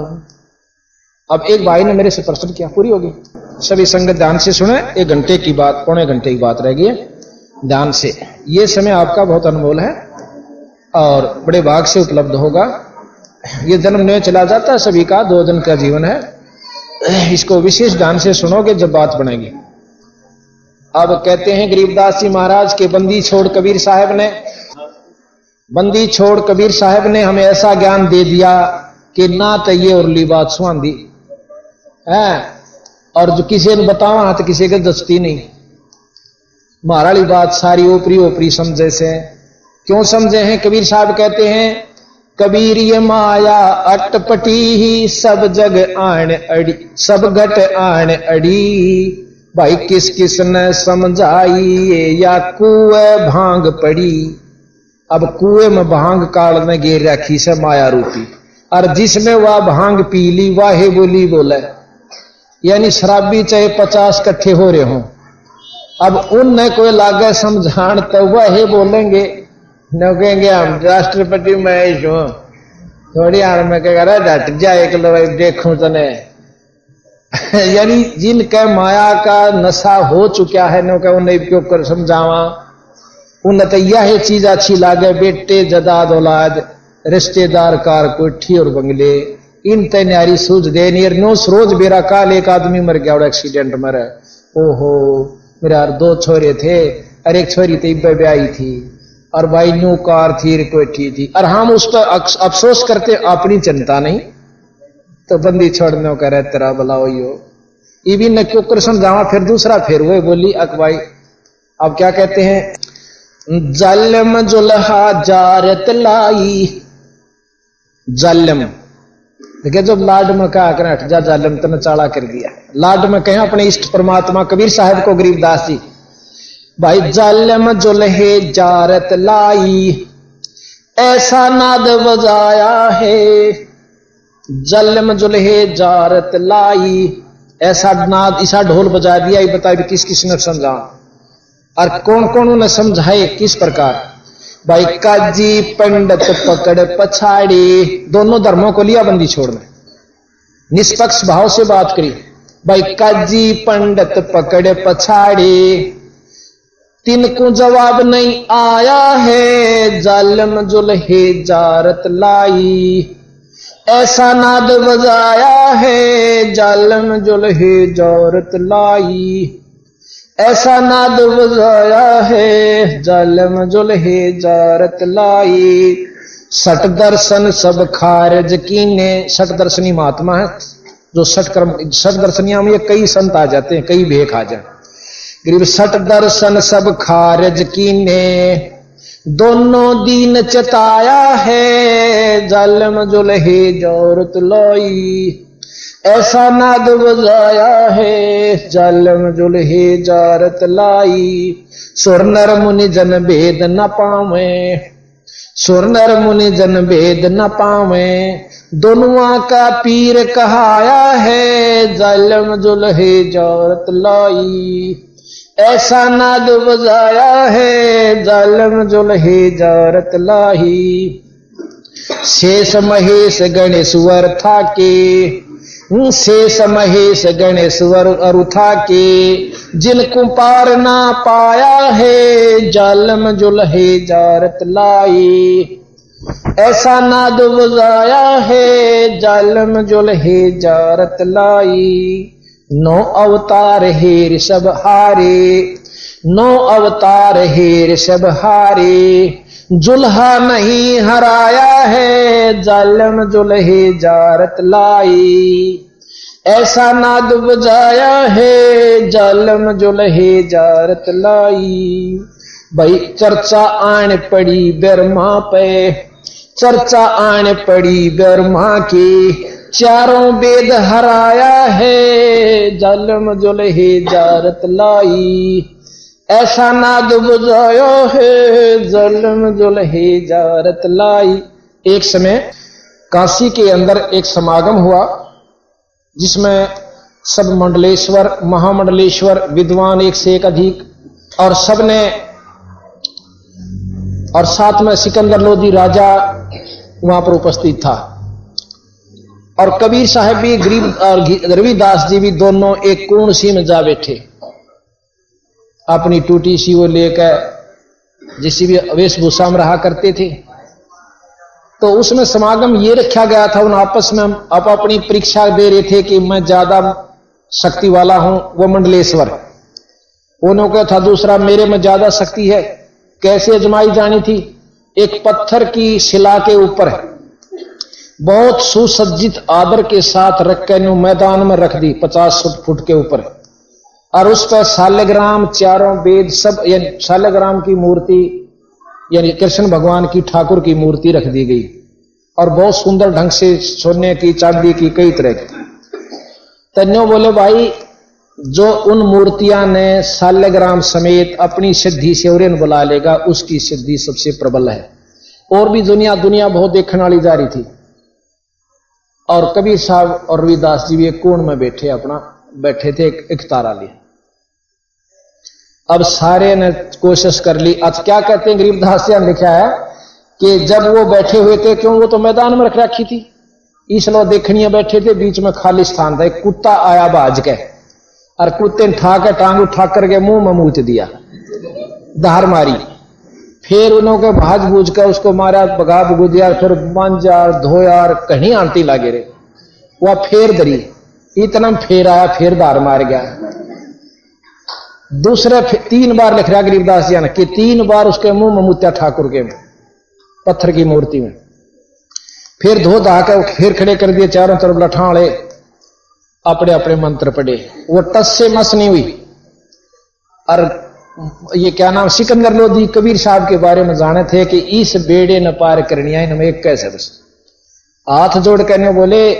अब एक भाई ने मेरे से प्रश्न किया, पूरी होगी। सभी संगत ध्यान से सुने, एक घंटे की बात, पौने घंटे की बात रह गई है, ध्यान से। ये समय आपका बहुत अनमोल है और बड़े भाग से उपलब्ध होगा। ये जन्म नहीं चला जाता है सभी का दो दिन का जीवन है। इसको विशेष ध्यान से सुनोगे जब बात बनेगी। अब कहते हैं गरीबदास जी महाराज के बंदी छोड़ कबीर साहब ने, बंदी छोड़ कबीर साहब ने हमें ऐसा ज्ञान दे दिया कि ना तो ये उरली बात सुहांदी। है। और जो किसी ने बतावा तो किसी के दस्ती नहीं। महाराली बात सारी ओपरी ओपरी समझे से। क्यों समझे हैं? कबीर साहब कहते हैं, कबीर ये माया अटपटी ही, सब जग आण अड़ी, सब घट आण अड़ी। भाई, किस किस ने समझाई ये? या कुए भाँग पड़ी? अब कुएँ में भाँग काल में गिर रखी से माया रूपी। और जिसमें वह भाँग पी ली, वाहे बोली बोले। यानी शराबी चाहे पचास कट्ठे हो रहे हो। अब उनने कोई लागे समझान तो वह ही बोलेंगे। न कहेंगे, हम राष्ट्रपति महेश हूँ। थोड़ी हार में कहेगा डट जा, एक लो देखू तने। यानी जिनके माया का नशा हो चुका है, नो कह उन्हें क्यों कर समझावा। उन तो यह चीज़ अच्छी लागे, बेटे जदाद औलाद, रिश्तेदार कार कोठी और बंगले। इन तैयारी सूझ दे नियर नो रोज बेरा काल एक आदमी मर गया, और एक्सीडेंट मर। ओहो, मेरा यार, दो छोरे थे, और एक छोरी तो इब्बे ब्याई थी, और भाई न्यू कार थी कोठी थी। और हम उस पर अफसोस करते, अपनी चिंता नहीं। तो बंदी छोड़ने का रहे तेरा बुलाओ यो ये भी न क्यों कृष्ण जावा फिर दूसरा फिर वो बोली अकबाई अब क्या कहते हैं? जलम जुलहा जारत लाई, जालम। देखिए, जब लाड में कहा कर हट जा, जालम तने चाड़ा कर दिया। लाड में कहें, अपने इष्ट परमात्मा कबीर साहब को गरीबदास जी भाई, जालम जुलहे जारत लाई। ऐसा नाद बजाया है। जलम जुलहे जारत लाई। ऐसा नाद ऐसा ढोल बजा दिया, ये बताए किस किस ने समझा और कौन कौन उन्हें समझाए, किस प्रकार? भाई काजी पंडित पकड़ पछाड़ी। दोनों धर्मों को लिया बंदी छोड़ने। निष्पक्ष भाव से बात करी। भाई काजी पंडित पकड़ पछाड़ी। तिनको जवाब नहीं आया है। जालम जुलहे जारत लाई। ऐसा नाद बजाया है। जालम जुलहे जारत लाई। ऐसा नाद बजाया है, जलम जुलहे जारत लाई। सट दर्शन सब खारज कीने, सट दर्शनी महात्मा है, जो सट कर्म, सट दर्शनिया में कई संत आ जाते हैं, कई भेख आ जाए गरीब सट दर्शन सब खारज कीने, दोनों दीन चताया है, जलम जुलहे जोरत लोई। ऐसा नाद बजाया है, जालम जुलहे जारत लाई। सुर नर मुनि जन भेद न पावे सुर नर मुनि जन भेद न पावे। दोनों का पीर कहाया है, जालम जुलहे जारत लाई। ऐसा नाद बजाया है, जालम जुलहे जारत लाई। शेष महेश गणेश्वर था के शेष महेश गणेश्वर अरुथा के जिनको पार ना पाया है, जालम जुलहे जारत लाई ऐसा नाद बजाया है, जालम जुलहे जारत लाई नौ अवतार हेर सब हारे, नौ अवतार हेर सब हारे। जुल्हा नहीं हराया है, जालम जुल्हे जारत लाई। ऐसा नाद बजाया है, जालम जुल्हे जारत लाई। भाई, चर्चा आन पड़ी बर्मा पे, चर्चा आन पड़ी बर्मा की। चारों वेद हराया है, जालम जुल्हे जारत लाई। ऐसा नाद बुझायो है, जलम जुलहे जारत लाई। एक समय काशी के अंदर एक समागम हुआ, जिसमें सब मंडलेश्वर, महामंडलेश्वर, विद्वान एक से एक अधिक, और सबने और साथ में सिकंदर लोधी राजा वहाँ पर उपस्थित था। और कबीर साहब भी, गरीब, और रविदास जी भी दोनों एक कोण सी में जा बैठे। अपनी टूटी सी वो लेकर जिस भी वेशभूषा में रहा करते थे। तो उसमें समागम ये रखा गया था, उन आपस में हम आप अपनी परीक्षा दे रहे थे कि मैं ज़्यादा शक्ति वाला हूँ, वो मंडलेश्वर। उन्होंने कहा, था दूसरा, मेरे में ज़्यादा शक्ति है। कैसे अजमाई जानी थी? एक पत्थर की शिला के ऊपर। बहुत सुसज्जित आदर के साथ रख के मैदान में रख दी, पचास फुट के ऊपर। और उस पर सालग्राम चारों वेद सब यानी सालग्राम की मूर्ति यानी कृष्ण भगवान की ठाकुर की मूर्ति रख दी गई। और बहुत सुंदर ढंग से सोने की चांदी की कई तरह की। तन्यो बोले भाई जो उन मूर्तियाँ ने सालग्राम समेत अपनी सिद्धि से और बुला लेगा उसकी सिद्धि सबसे प्रबल है। और भी दुनिया दुनिया बहुत देखने वाली जा रही थी। और कबीर साहब और रविदास जी भी एक कोण में बैठे अपना बैठे थे एक, एक तारा लिए। अब सारे ने कोशिश कर ली। आज क्या कहते हैं, गरीब गरीबदास ने लिखा है कि जब वो बैठे हुए थे, क्यों वो तो मैदान में रख रखी थी? इसलो देखनिया बैठे थे, बीच में खाली स्थान था। एक कुत्ता आया बाज के, और कुत्ते ने ठा के टांग उठा करके मुँह में मूत दिया, धार मारी। फिर उन्होंने भाज बूझ कर उसको मारा बगा बगू दिया फिर मांजार धोयार, कहीं आंटी लागे रे वह फेर दरी इतना फेर आया, फिर धार मार गया। दूसरे तीन बार लिख रहा गरीबदास जी ने कि तीन बार उसके मुँह में मुत्या ठाकुर के में पत्थर की मूर्ति में। फिर धो धा के फिर खड़े कर दिए चारों तरफ़ लठाड़े अपने अपने मंत्र पढ़े। वो टस से मस नहीं हुई। और ये क्या नाम, सिकंदर लोधी कबीर साहब के बारे में जाने थे कि इस बेड़े न पार करनिया इनमें एक कैसे बस। हाथ जोड़ करने बोले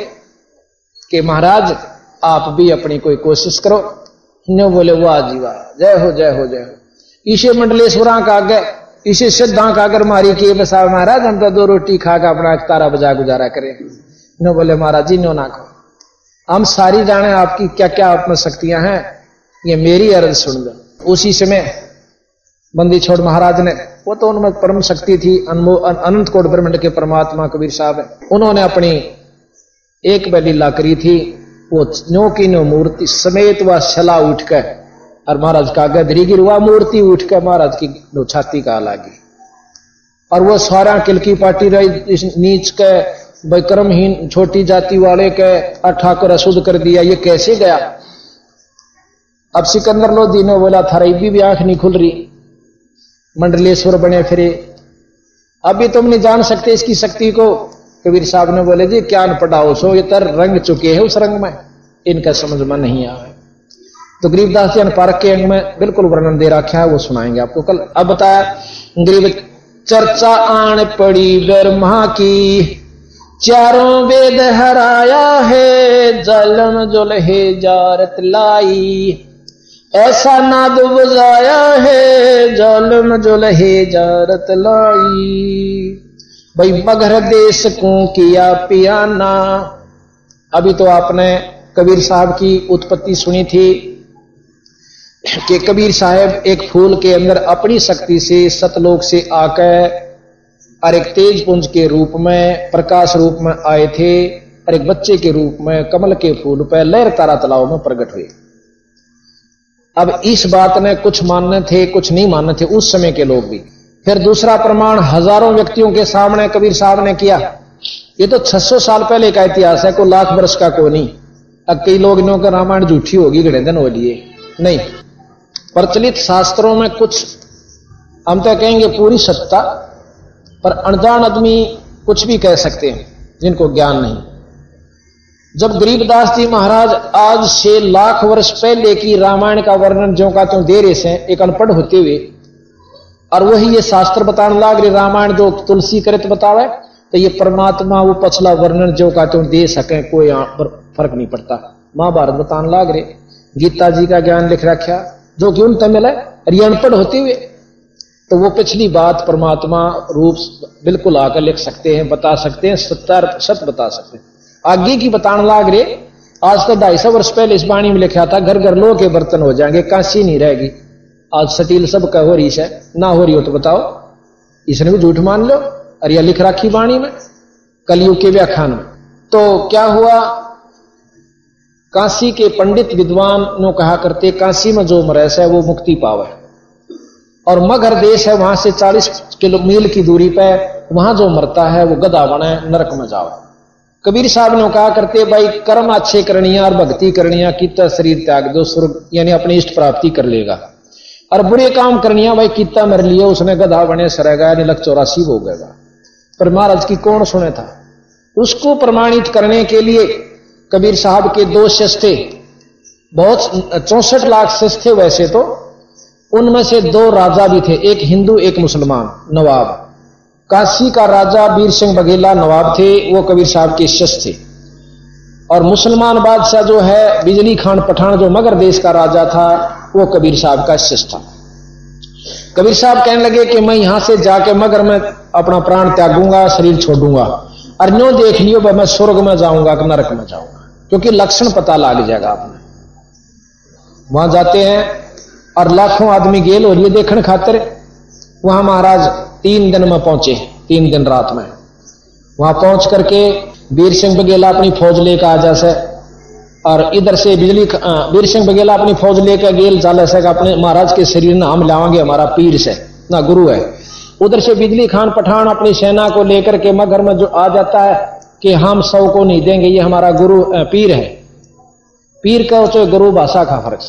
कि महाराज, आप भी अपनी कोई कोशिश करो। नो बोले, वाह जी वाह। जय हो जय हो जय हो। इसे मंडलेश्वरा का आगे इसे सिद्धा का अगर मारी के बसा महाराज, हम तो दो रोटी खा का अपना तारा बजा गुजारा करें। नो बोले, महाराज जी नो ना खो हम सारी जाने आपकी क्या क्या आप में शक्तियाँ हैं, ये मेरी अर्ज़ सुन लो। उसी समय बंदी छोड़ महाराज ने, वो तो उनमें परम शक्ति थी अनंत कोट ब्रह्मंड के परमात्मा कबीर साहब उन्होंने अपनी एक लीला करी थी वो नो की नो मूर्ति समेत वह छला उठ कर और महाराज का गदरी गिर वह मूर्ति उठ कर महाराज की छाती का लागी। और वो सारा किलकी पार्टी रही नीच के विक्रमहीन छोटी जाति वाले के ठाकुर अशुद्ध कर दिया, ये कैसे गया? अब सिकंदर लोधी ने बोला था रही भी आँख नहीं खुल रही। मंडलेश्वर बने फिरे। अभी तुम नहीं जान सकते इसकी शक्ति को। कबीर साहब ने बोले, जी, क्या पढ़ाओ सो ये तर रंग चुके हैं उस रंग में। इनका समझ में नहीं आवे तो गरीबदास जी पार्क के अंग में बिल्कुल वर्णन दे रखा है, वो सुनाएँगे आपको। कल अब बताया, गरीब चर्चा आन पड़ी ब्रह्मा की। चारों वेद हराया है, जलम जुलहे जारत लाई। ऐसा नाद बुझाया है, जलम जुलहे जारत लाई। भाई मगर देश को किया पियाना। अभी तो आपने कबीर साहब की उत्पत्ति सुनी थी कि कबीर साहब एक फूल के अंदर अपनी शक्ति से सतलोक से आकर और एक तेज पुंज के रूप में, प्रकाश रूप में आए थे और एक बच्चे के रूप में, कमल के फूल पर लहर तारा तालाब में प्रकट हुए। अब इस बात ने कुछ मानने थे, कुछ नहीं मानने थे, उस समय के लोग भी। फिर दूसरा प्रमाण हज़ारों व्यक्तियों के सामने, कबीर साहब ने किया। ये तो 600 साल पहले का इतिहास है, कोई लाख वर्ष का को नहीं। अब कई लोग इन्हों का रामायण झूठी होगी घड़े दिन हो लिए नहीं, प्रचलित शास्त्रों में कुछ, हम तो कहेंगे पूरी सत्ता, पर अनजान आदमी कुछ भी कह सकते हैं, जिनको ज्ञान नहीं। जब गरीबदास जी महाराज, आज से लाख वर्ष पहले की रामायण का वर्णन जो का तुम दे रहे से, एक अनपढ़ होते हुए और वही ये शास्त्र बताने लाग रहे, रामायण जो तुलसी करे तो बतावे तो ये परमात्मा वो पछला वर्णन जो का तुम दे सके, कोई फ़र्क नहीं पड़ता। महाभारत बताने लाग रहे। गीता जी का ज्ञान लिख रखा, जो कि उन तमिल है अनपढ़ होते हुए तो वो पिछली बात परमात्मा रूप बिल्कुल आकर लिख सकते हैं, बता सकते हैं सत्तर सत बता सकते हैं। आगे की बताने लाग रहे, आज तो ढाई सौ वर्ष पहले इस वाणी में लिखा था घर घर लो के बर्तन हो जाएँगे, कांसी नहीं रहेगी। आज सटील सब का हो रही है ना हो रही हो तो बताओ। इसने भी झूठ मान लो यह लिख रखी वाणी में, कलयुग के व्याख्यान में। तो क्या हुआ? काशी के पंडित विद्वान नो कहा करते, काशी में जो मरस है, वो मुक्ति पावे। और मगर देश है, वहाँ से 40 किलो मील की दूरी पर वहाँ जो मरता है, वो गदा बने नरक में जावे। कबीर साहब ने कहा करते, भाई, कर्म अच्छे करनिया और भक्ति करनिया, कितना शरीर त्याग दो, स्वर्ग, यानी अपनी इष्ट प्राप्ति कर लेगा। और बुरे काम करनिया भाई किता मेरे लिए, उसने गधा बने सरेगा यानी लख चौरासी हो गएगा पर महाराज की कौन सुने था? उसको प्रमाणित करने के लिए कबीर साहब के दो थे। बहुत चौसठ लाख शिष्य थे वैसे तो। उनमें से दो राजा भी थे, एक हिंदू, एक मुसलमान, नवाब। काशी का राजा वीर सिंह बघेला नवाब थे, वो कबीर साहब के शिष्य थे। और मुसलमान बादशाह जो है, बिजली खान पठान जो मगर देश का राजा था वो कबीर साहब का शिष्य था कबीर साहब कहने लगे कि मैं यहाँ से जाके मगर मैं अपना प्राण त्यागूँगा, शरीर छोड़ूँगा। और न्यो देख लियो मैं स्वर्ग में जाऊँगा, कि नरक में जाऊँगा। क्योंकि लक्षण पता लग जाएगा आपने। वहाँ जाते हैं और लाखों आदमी गेल और ये देखने खातिर वहाँ महाराज तीन दिन में पहुँचे, तीन दिन रात में। वहाँ पहुँच करके वीर सिंह बघेला अपनी फौज लेकर आ जा और इधर से बिजली वीर सिंह बघेला अपनी फौज लेकर गेल चाले से अपने महाराज के शरीर ना हम लावांगे, हमारा पीर से। ना, गुरु है। उधर से बिजली खान पठान अपनी सेना को लेकर के मगर में जो आ जाता है कि हम सौ को नहीं देंगे, ये हमारा गुरु पीर है। पीर का तो गुरु भाषा का फ़र्क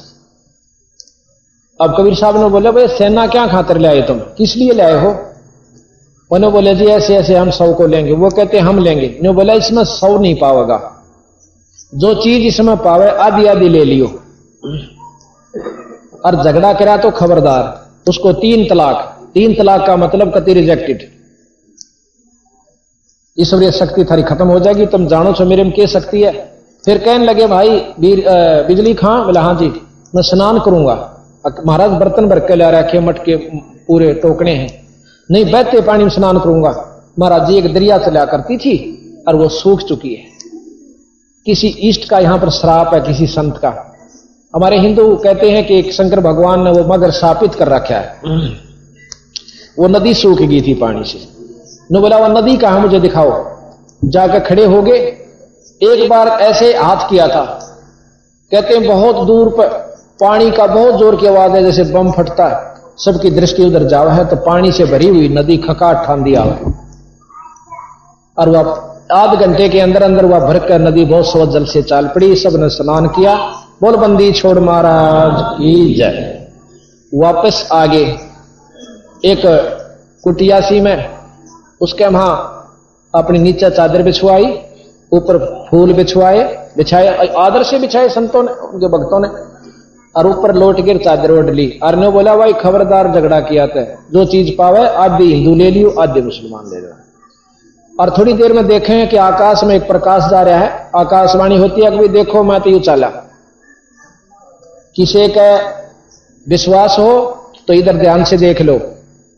अब कबीर साहब ने बोले, भाई, सेना क्या खातर ले आए तुम? किस लिए ले आए हो? उन्होंने बोले, जी, ऐसे ऐसे हम सौ को लेंगे। वो कहते, हम लेंगे। बोला, इसमें सौ नहीं पावेगा जो चीज़ इसमें पावे आदि आदि ले लियो। और झगड़ा करा तो खबरदार, उसको तीन तलाक। तीन तलाक का मतलब कति रिजेक्टेड ईश्वरीय शक्ति थारी खत्म हो जाएगी, तुम जानो छो मेरे में क्या शक्ति है। फिर कहने लगे, भाई बिजली खां? बोला हाँ जी, मैं स्नान करूँगा। महाराज बर्तन भर के ला रखे मटके पूरे टोकने हैं। नहीं, बहते पानी में स्नान करूँगा। महाराज जी, एक दरिया चला करती थी और वो सूख चुकी है। किसी इष्ट का यहाँ पर श्राप है, किसी संत का। हमारे हिंदू कहते हैं कि एक शंकर भगवान ने वो मगर स्थापित कर रखा है। वो नदी सूख गई थी पानी से। नो बोला, वो नदी कहा मुझे दिखाओ। जाकर खड़े हो गए। एक बार ऐसे हाथ किया था। कहते हैं, बहुत दूर पर पानी का बहुत ज़ोर की आवाज़ है, जैसे बम फटता है। सबकी दृष्टि उधर जावा है। तो पानी से भरी हुई नदी खकाट ठान दिया और वह आध घंटे के अंदर अंदर वह भरकर नदी बहुत सौ जल से चाल पड़ी सबने स्नान किया। बोलबंदी छोड़ महाराज की जय। वापस आगे एक कुटियासी में उसके वहाँ अपनी नीचे चादर बिछवाई ऊपर फूल बिछवाए बिछाए, आदर से बिछाए संतों ने, उनके भक्तों ने, और ऊपर लौट गिर चादर ओढ़ ली। और ने बोला, भाई, खबरदार झगड़ा किया था जो चीज़ पावे, आधी हिंदू ले लियो, आधे मुसलमान ले लो। और थोड़ी देर में देखें कि आकाश में एक प्रकाश जा रहा है। आकाशवाणी होती है कभी देखो मैं तो यू चाला किसी का विश्वास हो तो इधर ध्यान से देख लो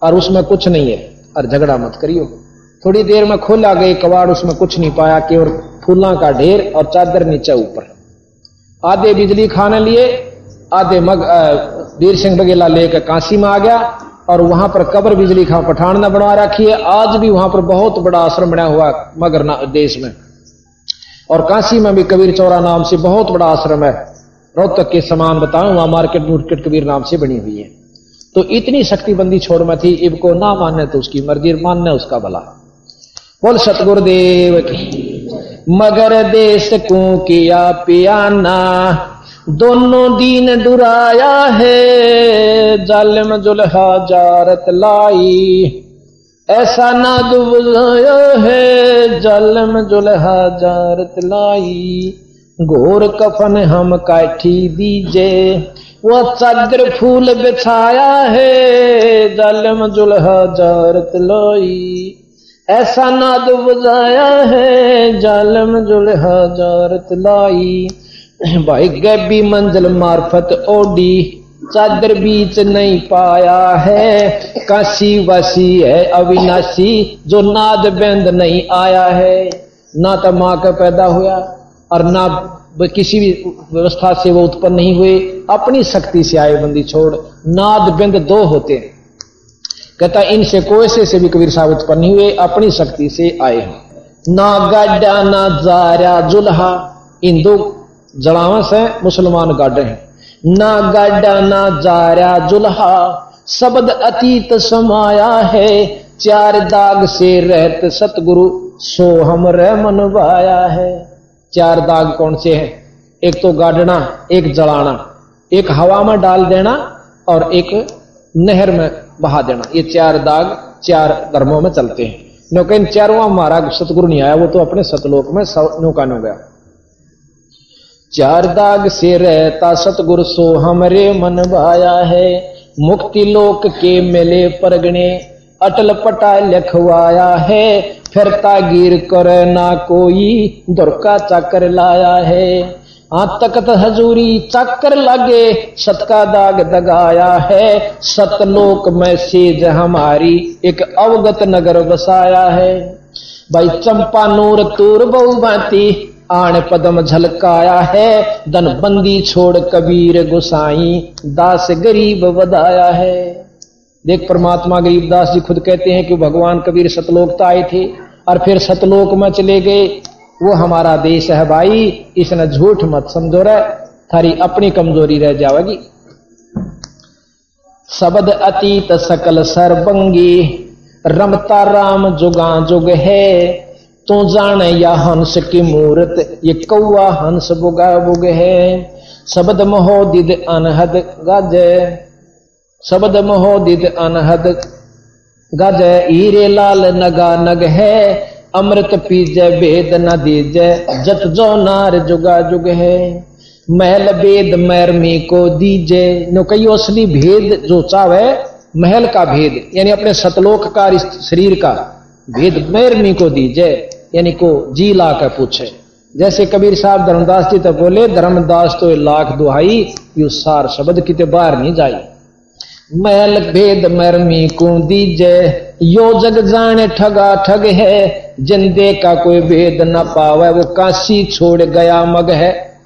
और उसमें कुछ नहीं है। और झगड़ा मत करियो। थोड़ी देर में खोला गई कबाड़, उसमें कुछ नहीं पाया केवल फूलों का ढेर और चादर नीचे ऊपर। आधे बिजली खाने लिए, आधे मग वीर सिंह बघेला लेकर काशी में आ गया। और वहाँ पर कब्र बिजली खा पठान ने बनवा रखी है आज भी वहाँ पर बहुत बड़ा आश्रम बना हुआ मगर देश में। और काशी में भी कबीर चौरा नाम से बहुत बड़ा आश्रम है। रोहतक के समान बताऊँ, वहाँ मार्केट मुर्केट कबीर नाम से बनी हुई है। तो इतनी शक्तिबंदी छोड़ में थी, इब को ना मानने तो उसकी मर्ज़ी, मानने उसका भला। बोल, सतगुरुदेव की, मगर देश को किया पियाना। दोनों दीन डुराया है। जालिम जुल्हा जारत लाई। ऐसा ना दुबलाया है, जालिम जुल्हा जारत लाई। घोर कफन हम काठी दीजे वो चादर फूल बिछाया है, जालिम जुल्हा जारत लाई। ऐसा नाद बजाया है, जालम जुल्हा जारत लाई। भाई गैबी मंजिल मार्फत ओडी, चादर बीच नहीं पाया है। काशी वासी है अविनाशी, जो नाद बेंद नहीं आया है। ना तो माँ का पैदा हुआ और ना किसी भी व्यवस्था से वो उत्पन्न नहीं हुए। अपनी शक्ति से आए बंदी छोड़, नाद बिंद दो होते हैं। कहता, इनसे कोसे से भी कबीर साहब उत्पन्न नहीं हुए, अपनी शक्ति से आए हैं। ना गाडा, ना जारा, जुल्हा, इन दो जड़ावस है मुसलमान गाडे हैं। ना गाडा ना जारा जुल्हा, शब्द अतीत समाया है। चार दाग से रहत सतगुरु, सो हम रह मनवाया है। चार दाग कौन से हैं? एक तो गाड़ना एक जलाना। एक हवा में डाल देना और एक नहर में बहा देना। ये चार दाग चार धर्मों में चलते हैं। नो इन चारों हमारा सतगुरु नहीं आया, वो तो अपने सतलोक में नौका नो गया। चार दाग से रहता सतगुरु सो हमरे मन भाया है। मुक्ति लोक के मेले परगणे अटल पटा लिखवाया है। फिरता गिर कर ना कोई दुर्का चाकर लाया है। आ तकत हजूरी चाकर लगे सत का दाग दगाया है। सतलोक में सेज हमारी एक अवगत नगर बसाया है। भाई चंपा नूर तूर बहु भाती आण पदम झलकाया है, धन बंदी छोड़ कबीर गुसाई, दास गरीब बदाया है। देख परमात्मा गरीब दास जी खुद कहते हैं कि भगवान कबीर सतलोक तो आए थे, और फिर सतलोक में चले गए। वो हमारा देश है भाई, इसने झूठ मत समझो रहे, थारी अपनी कमज़ोरी रह जाएगी। शब्द अतीत सकल सरबंगी रमता राम जुगा जुग है। तो जाने या हंस की मूर्त, ये कौआ हंस बुगा बुग है। शब्द महोदिद अनहद गज। शब्द महोदिद अनहद गज। हीरे लाल नगा नग है, अमृत पीजे, भेद न दीजे। जत जो नार जुगा जुग है, महल भेद मैरमी को दीजे। नो कई असली भेद जो चावे, महल का भेद, यानी अपने सतलोक का, शरीर का भेद मैरमी को दीजे। यानी को जी ला कर पूछे। जैसे कबीर साहब धर्मदास जी तो बोले, धर्मदास तो लाख दुहाई, यू सार शब्द किते बाहर नहीं जाई। महल भेद मरमी को दीजे, यो जग जाने ठगा ठग है। जिंदे का कोई भेद न पावे, वो काशी छोड़ गया मग है।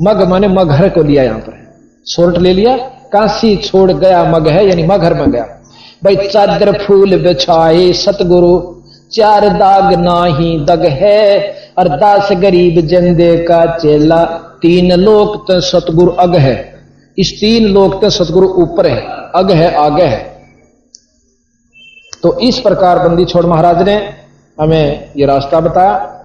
मग माने मगहर को लिया यहाँ पर सोर्ट ले लिया, काशी छोड़ गया मग है, यानी मगहर में गया। भाई चादर फूल बिछाए, सतगुरु चार दाग ना ही दग है। अरदास गरीब जंदे का चेला। तीन लोक तो सतगुरु अग है। इस तीन लोक तो सतगुरु ऊपर है। अग है, आगे है। तो इस प्रकार बंदी छोड़ महाराज ने हमें ये रास्ता बताया।